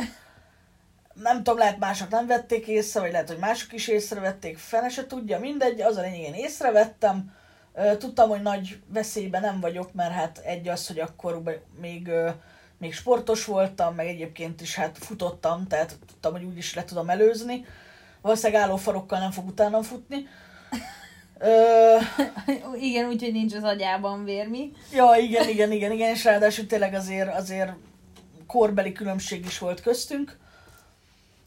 Nem tudom, lehet mások nem vették észre, vagy lehet, hogy mások is észrevették, fene se tudja, mindegy, az a lényeg, én észrevettem. Tudtam, hogy nagy veszélyben nem vagyok, mert hát egy az, hogy akkor még, még sportos voltam, meg egyébként is hát futottam, tehát tudtam, hogy úgyis le tudom előzni. Valószínűleg állófarokkal nem fog utána futni. Ö, [laughs] Igen, úgyhogy nincs az agyában vérmi. Ja, igen, igen, igen, igen, és ráadásul tényleg azért, azért korbeli különbség is volt köztünk.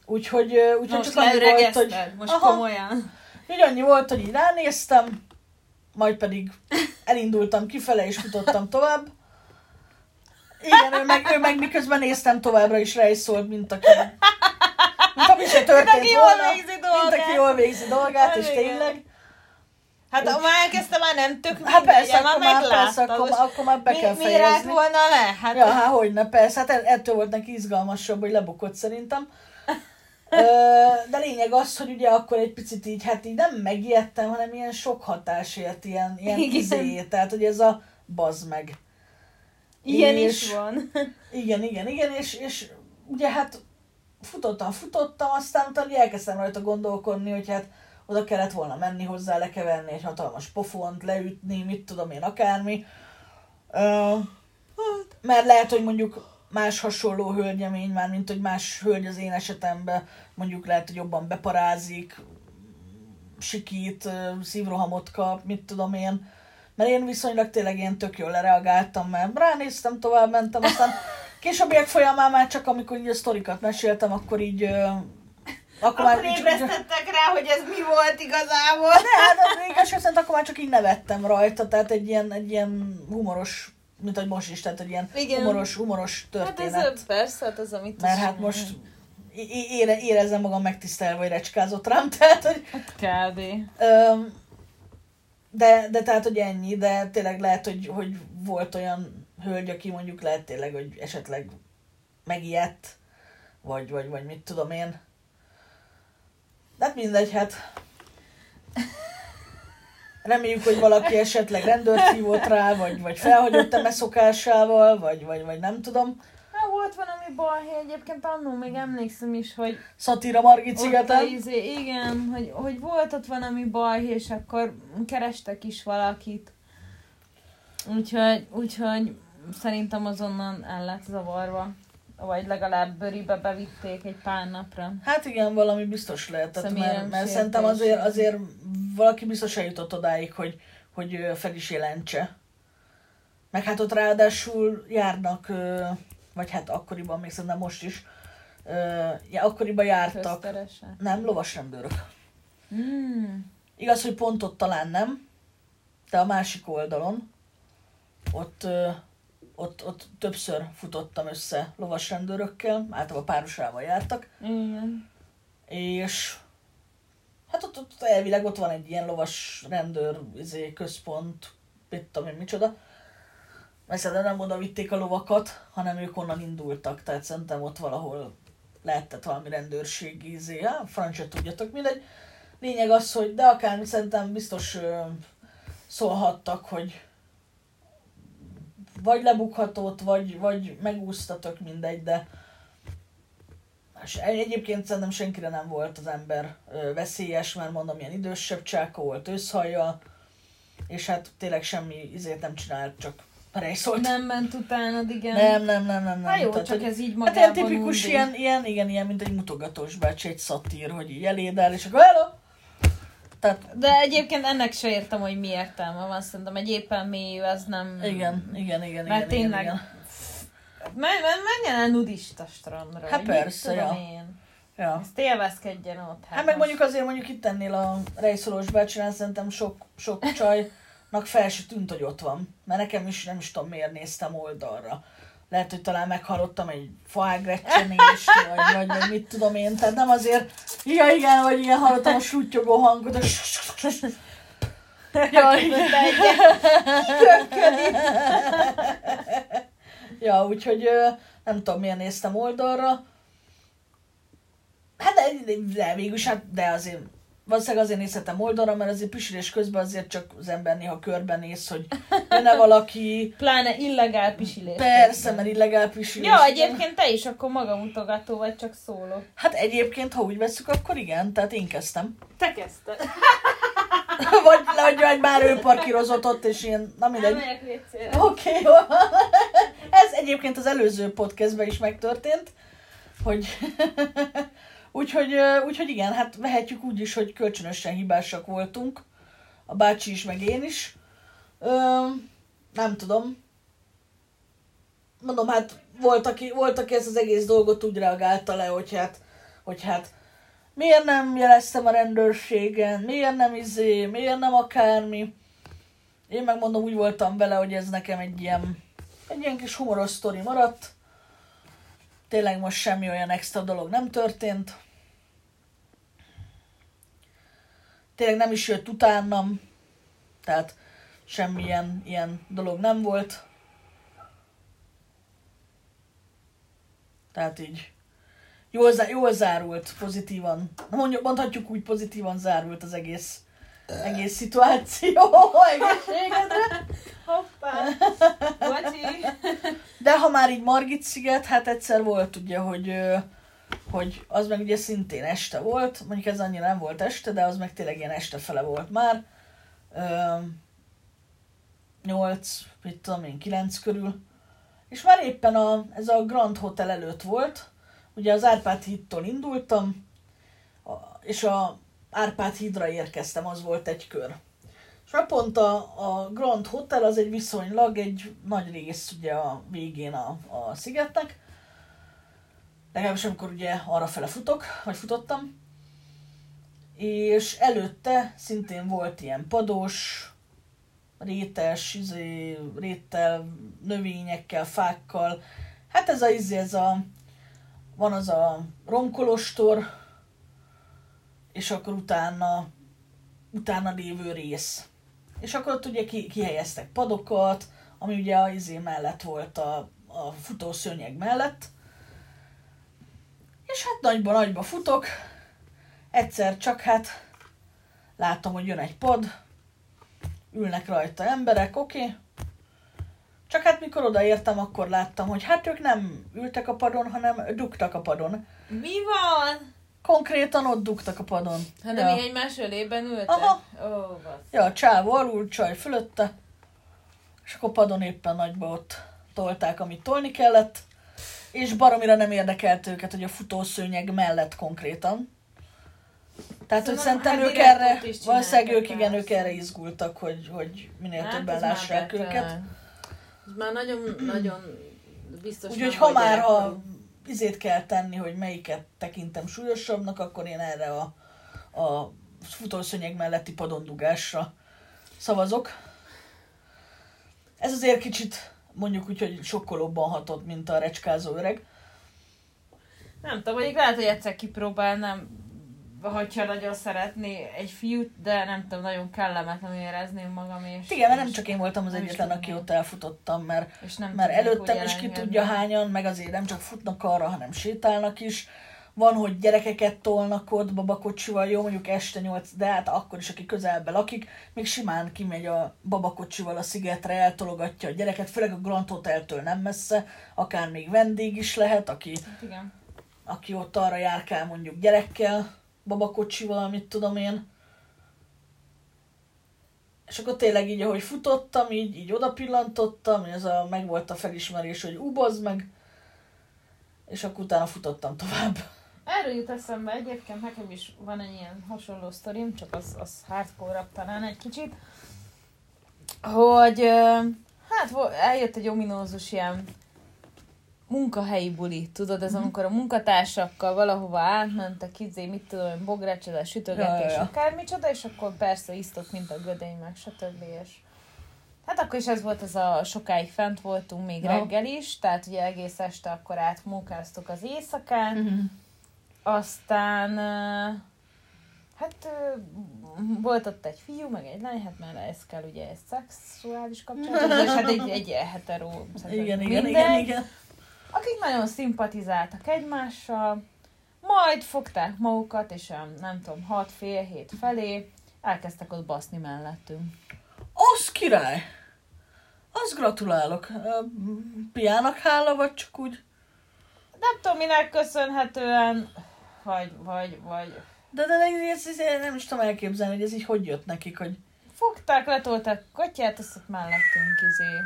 Úgyhogy, úgyhogy Most csak annyi volt, hogy, most Aha. komolyan. hogy annyi volt, hogy így ránéztem, majd pedig elindultam kifele, és futottam tovább. Igen, ő meg, ő meg miközben néztem továbbra is szólt, mint aki, mint ami se történt aki jól volna, végzi mint aki jól végzi dolgát, és igen. tényleg. Hát ha már elkezdte, már nem tök Hát persze, akkor már, persze, akkor, akkor már be kell mi, mi rált fejezni. volna le? Hát Ja, hát hogyne, persze, hát ettől volt neki izgalmasabb, hogy lebukott szerintem. De lényeg az, hogy ugye akkor egy picit így, hát így nem megijedtem, hanem ilyen sok hatásért, ilyen, ilyen izé, tehát hogy ez a bazd meg. Ilyen és- is van. [laughs] Igen, igen, igen, és, és ugye hát futottam, futottam, aztán utána elkezdtem rajta gondolkodni, hogy hát oda kellett volna menni hozzá, lekeverni egy hatalmas pofont, leütni, mit tudom én, akármi. Ö, mert lehet, hogy mondjuk más hasonló hölgyemény, már mint hogy más hölgy az én esetemben, mondjuk lehet, hogy jobban beparázik, sikít, szívrohamot kap, mit tudom én. Mert én viszonylag tényleg ilyen tök jól lereagáltam, mert ránéztem, tovább mentem, aztán [laughs] későbbiek folyamán már csak amikor így a sztorikat meséltem, akkor így... Akkor, Akkor így- ébresztettek rá, hogy ez mi volt igazából. de hát az igazság szerint akkor már csak így nevettem rajta, tehát egy ilyen, egy ilyen humoros, mint hogy most is, tehát egy ilyen Igen. humoros, humoros Hát történet. ez persze, hát az, amit Mert hát most ére, érezzem magam megtisztelve, hogy recskázott rám, [laughs] tehát, hogy Hát kb. öm, de, de tehát, hogy ennyi, de tényleg lehet, hogy, hogy volt olyan hölgy, aki mondjuk lehet tényleg, hogy esetleg megijedt, vagy, vagy, vagy mit tudom én. De hát mindegy, hát reméljük, hogy valaki esetleg rendőrt hívott rá, vagy, vagy felhagyott eme szokásával, vagy, vagy, vagy nem tudom. Volt valami balhé egyébként annó, még emlékszem is, hogy Szatíra Margit szigeten. izé, igen, hogy, hogy volt ott valami balhé, és akkor kerestek is valakit. Úgyhogy, úgyhogy szerintem azonnal el lett zavarva. Vagy legalább bőribe bevitték egy pár napra. Hát igen, valami biztos lehetett, mert, mert szerintem azért, azért valaki biztos eljutott odáig, hogy, hogy fel is jelentse. Meg hát ott ráadásul járnak, vagy hát akkoriban, még szerintem most is, ö, ja, akkoriban jártak, Közteresen. nem, lovasrendőrök. Hmm. Igaz, hogy pont ott talán nem, de a másik oldalon, ott, ö, ott, ott többször futottam össze lovasrendőrökkel, általában párosával jártak, Igen. és hát ott, ott elvileg ott van egy ilyen lovas rendőr izé, központ, mit tudom én micsoda. Szerintem nem oda vitték a lovakat, hanem ők onnan indultak, tehát szerintem ott valahol lehetett valami rendőrségi izé, ja, francia tudjatok, mindegy. Lényeg az, hogy de akár szerintem biztos ö, szólhattak, hogy vagy lebukhatott, vagy, vagy megúsztatok, mindegy, de és egyébként szerintem senkire nem volt az ember ö, veszélyes, mert mondom, ilyen idősebb csáka volt őszhajjal, és hát tényleg semmi izét nem csinált, csak rejszolt. Nem ment utánad, igen. nem, nem, nem, nem. nem. Hát jó, Tehát, csak ez így Hát magában ilyen tipikus, undi. ilyen, ilyen, igen, ilyen, mint egy mutogatós bácsi, egy szatír, hogy így elédel, és akkor hello! Tehát, De egyébként ennek se értem, hogy mi értelme van. Szerintem egy éppen mélyű, az nem... igen, igen, igen, Mert igen, tényleg igen, Men, men, menjen el nudista strandra. Hát persze, ja. Én. Ja. Ezt élvezkedjen ott. Hát meg mondjuk azért mondjuk itt ennél a rejszolós bácsinál szerintem sok, sok csajnak fel se tűnt, hogy ott van. Mert nekem is nem is tudom miért néztem oldalra. Lehet, hogy talán meghallottam egy faágrecsenést, vagy, vagy, vagy mit tudom én. Tehát nem azért, ja igen, vagy igen, hallottam a sutyogó hangot. A ja, [laughs] igen. ja, úgyhogy nem tudom, miért néztem oldalra. Hát de, de, de végülis, hát, de azért valószínűleg azért nézhetem oldalra, mert azért pisilés közben azért csak az ember néha körbenéz, hogy jönne valaki. [laughs] Pláne illegál pisilés. Persze, mert illegál pisilés. Ja, egyébként te is akkor magamutogató vagy, csak szóló. Hát egyébként, ha úgy veszük, akkor igen, tehát én kezdtem. Te kezdted. [laughs] vagy, vagy, vagy már ő parkírozott ott, és ilyen, na mindegy. Oké, okay, jó. [laughs] Ez egyébként az előző podcastben is megtörtént, hogy úgyhogy, úgyhogy igen, hát vehetjük úgy is, hogy kölcsönösen hibásak voltunk. A bácsi is, meg én is. Ö, nem tudom. Mondom, hát volt aki, volt, aki ezt az egész dolgot úgy reagálta le, hogy hát, hogy hát miért nem jeleztem a rendőrségen, miért nem izé, miért nem akármi. Én megmondom, úgy voltam vele, hogy ez nekem egy ilyen, egy ilyen kis humoros sztori maradt. Tényleg most semmi olyan extra dolog nem történt. Tényleg nem is jött utánam, tehát semmilyen ilyen dolog nem volt. Tehát így jól, zá- jól zárult, pozitívan. Mondjuk, mondhatjuk úgy, pozitívan zárult az egész, egész szituáció. [laughs] Egészségedre. Hoppá. Bocsi. De ha már így Margit sziget, hát egyszer volt ugye, hogy, hogy az meg ugye szintén este volt, mondjuk ez annyira nem volt este, de az meg tényleg ilyen este fele volt már. Ö, 8, mit tudom én, 9 körül. És már éppen a, ez a Grand Hotel előtt volt, ugye az Árpád hídtól indultam, és a Árpád hídra érkeztem, az volt egy kör. És már pont a, a Grand Hotel az egy viszonylag egy nagy rész ugye a végén a, a szigetnek. Legalábbis amikor ugye arra fele futok, vagy futottam. És előtte szintén volt ilyen pados, rétes, izé, réttel, növényekkel, fákkal. Hát ez a izé, ez a, van az a romkolostor, és akkor utána, utána lévő rész. És akkor ott ugye ki, kihelyeztek padokat, ami ugye a izé mellett volt a, a futószőnyeg mellett. És hát nagyba nagyba futok, egyszer csak hát látom, hogy jön egy pad, ülnek rajta emberek, oké. Okay. Csak hát mikor odaértem, akkor láttam, hogy hát ők nem ültek a padon, hanem dugtak a padon. Mi van? Konkrétan ott dugtak a padon. Hanem ja. ja. egymás ölében ültek? Aha. Ó, basz. Ja, a csávó alul, csaj fölötte, és akkor padon éppen nagyba ott tolták, amit tolni kellett, és baromira nem érdekelt őket, hogy a futószőnyeg mellett konkrétan. Tehát, hogy Szóval, szerintem hát ők erre, valószínűleg ők igen, ők erre izgultak, hogy, hogy minél Hát, többen lássák őket. Ez már nagyon, nagyon biztos Úgyhogy ha már ha. Izét kell tenni, hogy melyiket tekintem súlyosabbnak, akkor én erre a, a futószönyeg melletti padondugásra szavazok. Ez azért kicsit mondjuk úgy, hogy sokkolóbban hatott, mint a recskázó öreg. Nem tudom, mondjuk lehet, hogy egyszer kipróbálnám, hogyha nagyon szeretné egy fiút, de nem tudom, nagyon kellemetlen érezném magam, és... Igen, mert nem csak én voltam az egyetlen, aki ott elfutottam, mert És nem Mert előttem is ki tudja hányan, meg azért nem csak futnak arra, hanem sétálnak is. Van, hogy gyerekeket tolnak ott babakocsival, jó, mondjuk este 8, de hát akkor is, aki közelbe lakik, még simán kimegy a babakocsival a szigetre, eltologatja a gyereket, főleg a Grand Hoteltől nem messze, akár még vendég is lehet, aki, Hát igen. aki ott arra járkál mondjuk gyerekkel, babakocsival, mit tudom én. És akkor tényleg így, ahogy futottam, így, így oda pillantottam, ez a, meg volt a felismerés, hogy ubozd meg, és akkor utána futottam tovább. Erről jut eszembe egyébként, nekem is van egy ilyen hasonló sztorim, csak az, az hardcore talán egy kicsit, hogy hát eljött egy ominózus ilyen munkahelyi buli, tudod, ez Mhm. amikor a munkatársakkal valahova átmentek, izé, mit tudom, én, bográcsoda, sütögetés, Ja, akármicsoda, és akkor persze isztott, mint a gödény, meg stb. És Hát akkor is ez volt, ez a sokáig fent voltunk, még Ja. reggel is, tehát ugye egész este akkor átmunkáztuk az éjszakán, Mhm. aztán hát volt ott egy fiú, meg egy lány, hát már ez kell ugye egy szexuális kapcsolat, és hát egy, egy hetero, Igen, igen, mindegy, igen, igen. Akik nagyon szimpatizáltak egymással, Majd fogták magukat, és olyan, nem tudom, hat fél hét felé elkezdtek ott baszni mellettünk. Az király! Azt gratulálok. Piának hála, vagy csak úgy? Nem tudom, minek köszönhetően, vagy, vagy, vagy De, de ez, ez, ez, nem is tudom elképzelni, hogy ez így hogy jött nekik, hogy fogták, letolták katyát, azt ott mellettünk izé.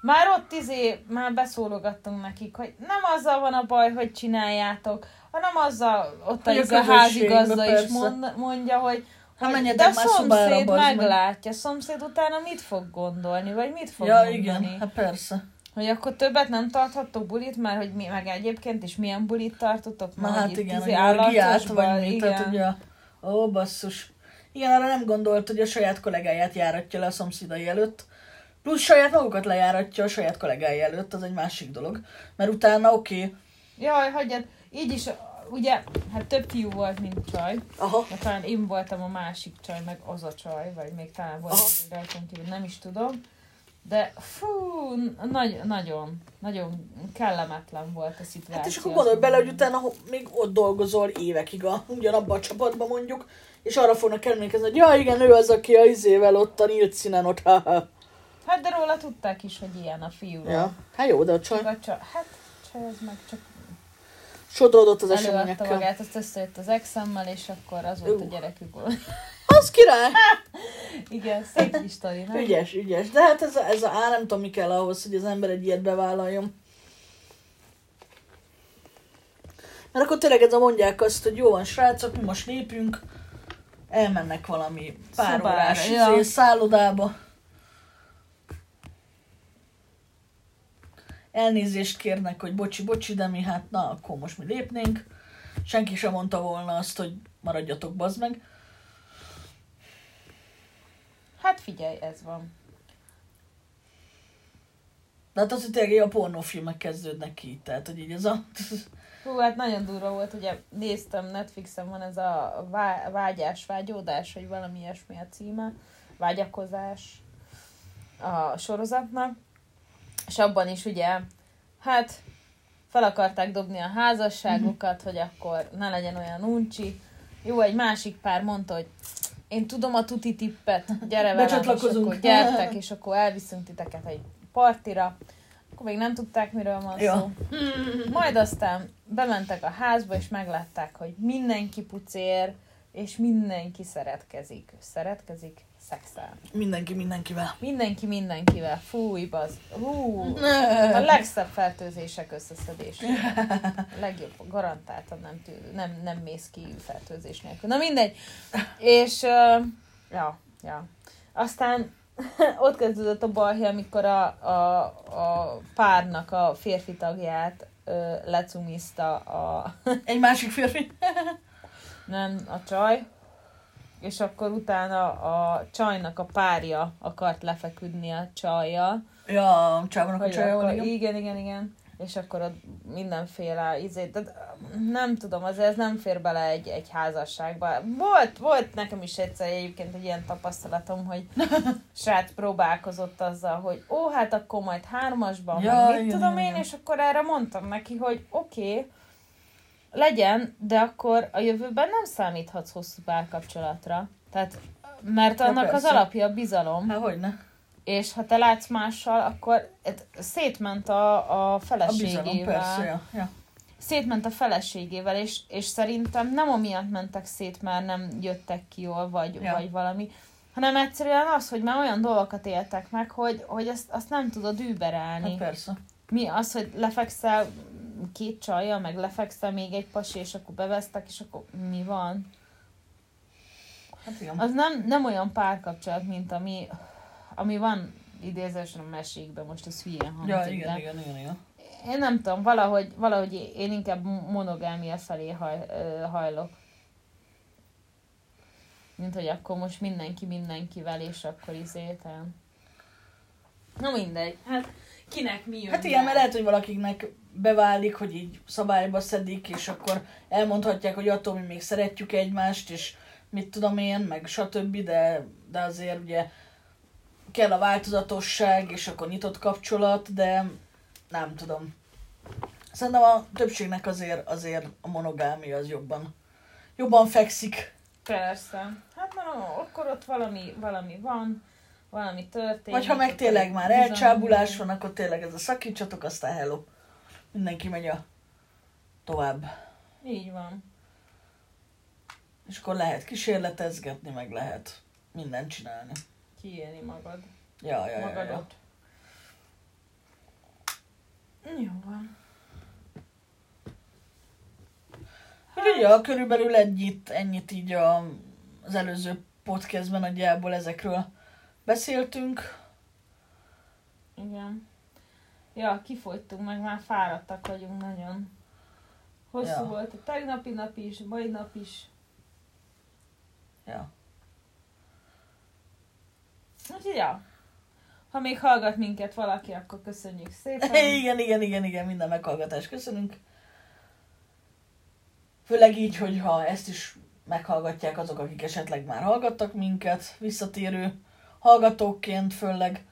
Már ott izé, már beszólogattunk nekik, hogy nem azzal van a baj, hogy csináljátok, hanem azzal, ott a, a izé, házigazda is mond, mondja, hogy Ha hogy menjetek de a szomszéd meglátja, a szomszéd utána mit fog gondolni, vagy mit fog ja, mondani. igen, hát persze. Hogy akkor többet nem tarthattok bulit, mert hogy mi, meg egyébként is milyen bulit tartotok? Na hát igen, izé állatosban, vagy mi, tehát igen. ugye, ó basszus. Igen, arra nem gondolt, hogy a saját kollégáját járatja le a szomszédai előtt. Plusz saját magukat lejáratja a saját kollégái előtt, az egy másik dolog. Mert utána oké, okay, Jaj, hagyjad, így is, ugye, hát több fiú volt, mint csaj. aha, De talán én voltam a másik csaj, meg az a csaj, vagy még talán volt rajtam kívül, nem is tudom. De fú, nagy, nagyon, nagyon kellemetlen volt a szituáció. hát és akkor gondolj bele, hogy utána még ott dolgozol évekig a, ugyanabban a csapatban mondjuk, és arra fognak emlékezni, hogy ja igen, ő az, aki a izével ott a nyílt színen ott, ha [laughs] Hát de róla tudták is, hogy ilyen a fiú. Ja, hát jó, de a csaj Vagy csak, hát csaj, ez meg csak sodródott az előadta eseményekkel. magát, azt összejött az exemmel, és akkor az volt a Ú. gyerekük. [laughs] Az király! [laughs] Igen, szép kis sztori, nem? Ügyes, ügyes. De hát ez a, ez a á, nem tudom, mi kell ahhoz, hogy az ember egy ilyet bevállaljon. Mert akkor tényleg ez a mondják azt, hogy jó van srácok, mi most lépünk, elmennek valami pár Szobára, órás ja. izé, szállodába. Elnézést kérnek, hogy bocsi, bocsi, de mi hát na, akkor most mi lépnénk. Senki sem mondta volna azt, hogy maradjatok, bazd meg. Hát figyelj, ez van. De hát az, hogy tényleg a pornófilmek kezdődnek ki, tehát hogy így ez a... [laughs] Hú, hát nagyon durva volt, ugye néztem, Netflixen van ez a vá- vágyás, vágyódás, vagy valami ilyesmi a címe, vágyakozás a sorozatnak, és abban is ugye, hát fel akarták dobni a házasságukat, hogy akkor ne legyen olyan uncsi. Jó, egy másik pár mondta, hogy én tudom a tuti tippet, gyere velem, és akkor gyertek, és akkor elviszünk titeket egy partira. Akkor még nem tudták, miről van Ja. szó. Majd aztán bementek a házba, és meglátták, hogy mindenki pucér, és mindenki szeretkezik. Szeretkezik, szexel. Mindenki mindenkivel. Mindenki mindenkivel. Fúj, baz. Hú, a legszebb fertőzések összeszedés. A legjobb, garantáltan nem, tű, nem, nem mész ki fertőzés nélkül. Na mindegy. És, uh, ja, ja. Aztán [laughs] ott kezdődött a balhé, amikor a, a, a párnak a férfi tagját lecumizta a, Egy másik férfi. nem, a csaj, és akkor utána a csajnak a párja akart lefeküdni a csajjal. Ja, a csávónak a van, igen. igen, igen, igen. És akkor ott mindenféle izé, de nem tudom, azért ez nem fér bele egy, egy házasságba. Volt, volt nekem is egyszer egyébként egy ilyen tapasztalatom, hogy [laughs] srác próbálkozott azzal, hogy ó, hát akkor majd hármasban, Ja, meg mit igen, tudom igen, én, és akkor erre mondtam neki, hogy oké, okay, legyen, de akkor a jövőben nem számíthatsz hosszú párkapcsolatra. Tehát, mert annak az alapja a bizalom Hát hogyne. és ha te látsz mással, akkor et- szétment a, a A bizalom, feleségével. persze, ja. ja. Szétment a feleségével, és, és szerintem nem amiatt mentek szét, mert nem jöttek ki jól, vagy, ja. vagy valami, hanem egyszerűen az, hogy már olyan dolgokat éltek meg, hogy, hogy azt, azt nem tudod überelni. Hát persze. Mi az, hogy lefekszel két csajjal, meg lefekszel még egy pasi, és akkor bevesztek, és akkor mi van? Hát igen. Az nem, nem olyan párkapcsolat, mint ami, ami van idézősen a mesékben, most ez hülyén hangzik, Ja, de igen, igen, igen, igen. én nem tudom, valahogy, valahogy én inkább monogámia felé haj, hajlok. Mint hogy akkor most mindenki mindenkivel, és akkor izéten. Na mindegy, hát kinek mi jön Hát igen, mert lehet, hogy valakinek beválik, hogy így szabályba szedik, és akkor elmondhatják, hogy attól mi még szeretjük egymást, és mit tudom én, meg stb., de, de azért ugye kell a változatosság, és akkor nyitott kapcsolat, de nem tudom. Szerintem a többségnek azért, azért a monogámia az jobban, jobban fekszik. Persze. Hát na, akkor ott valami, valami van, valami történik. Vagy ha meg tényleg már elcsábulás van, akkor tényleg ez a szakítsatok, aztán hello. Mindenki megy a tovább. Így van. És akkor lehet kísérletezgetni, meg lehet mindent csinálni. Kiélni magad. Ja, ja, ja, ja. Magadot. Jó van. Úgyhogy ja, körülbelül ennyit, ennyit így a, az előző podcastben nagyjából ezekről beszéltünk. Igen. Ja, kifogytunk, meg már fáradtak vagyunk nagyon. Hosszú Ja. volt a tegnapi nap is, a mai nap is. Ja. Úgyhogy ja. Ha még hallgat minket valaki, akkor köszönjük szépen. [laughs] igen, igen, igen, igen, minden meghallgatást köszönünk. Főleg így, hogyha ezt is meghallgatják azok, akik esetleg már hallgattak minket, visszatérő hallgatóként főleg.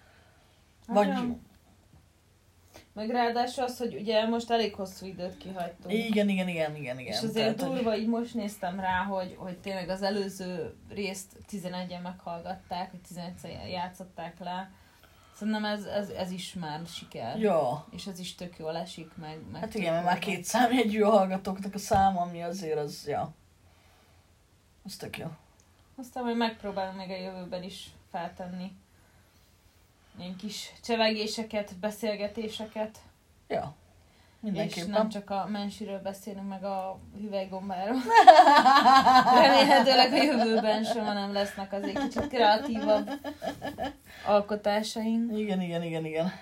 Vagy Hát. Meg ráadásul az, hogy ugye most elég hosszú időt kihagytunk. igen, igen, igen, igen, igen. És azért Tehát, hogy- durva, így most néztem rá, hogy, hogy tényleg az előző részt 11-en meghallgatták, hogy 11 játszották le. Szerintem ez, ez, ez is már siker. Ja, És ez is tök jól esik, meg, meg hát igen, mert már két számjegyű a hallgatóknak a száma, ami azért az, ja. Az tök jó. Aztán majd megpróbálom még a jövőben is feltenni ilyen kis csevegéseket, beszélgetéseket. Ja, És mindenképpen. nem csak a mensiről beszélünk, meg a hüvelygombáról. [laughs] Remélhetőleg a jövőben soha nem lesznek az egy kicsit kreatívabb alkotásaink. Igen, igen, igen, igen.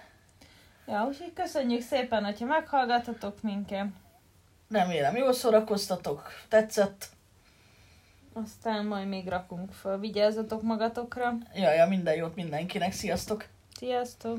Ja, úgyhogy köszönjük szépen, hogyha meghallgatatok minket. Remélem, jól szórakoztatok, tetszett. Aztán majd még rakunk föl. Vigyázzatok magatokra. Ja, ja, minden jót mindenkinek, sziasztok! Sziasztok!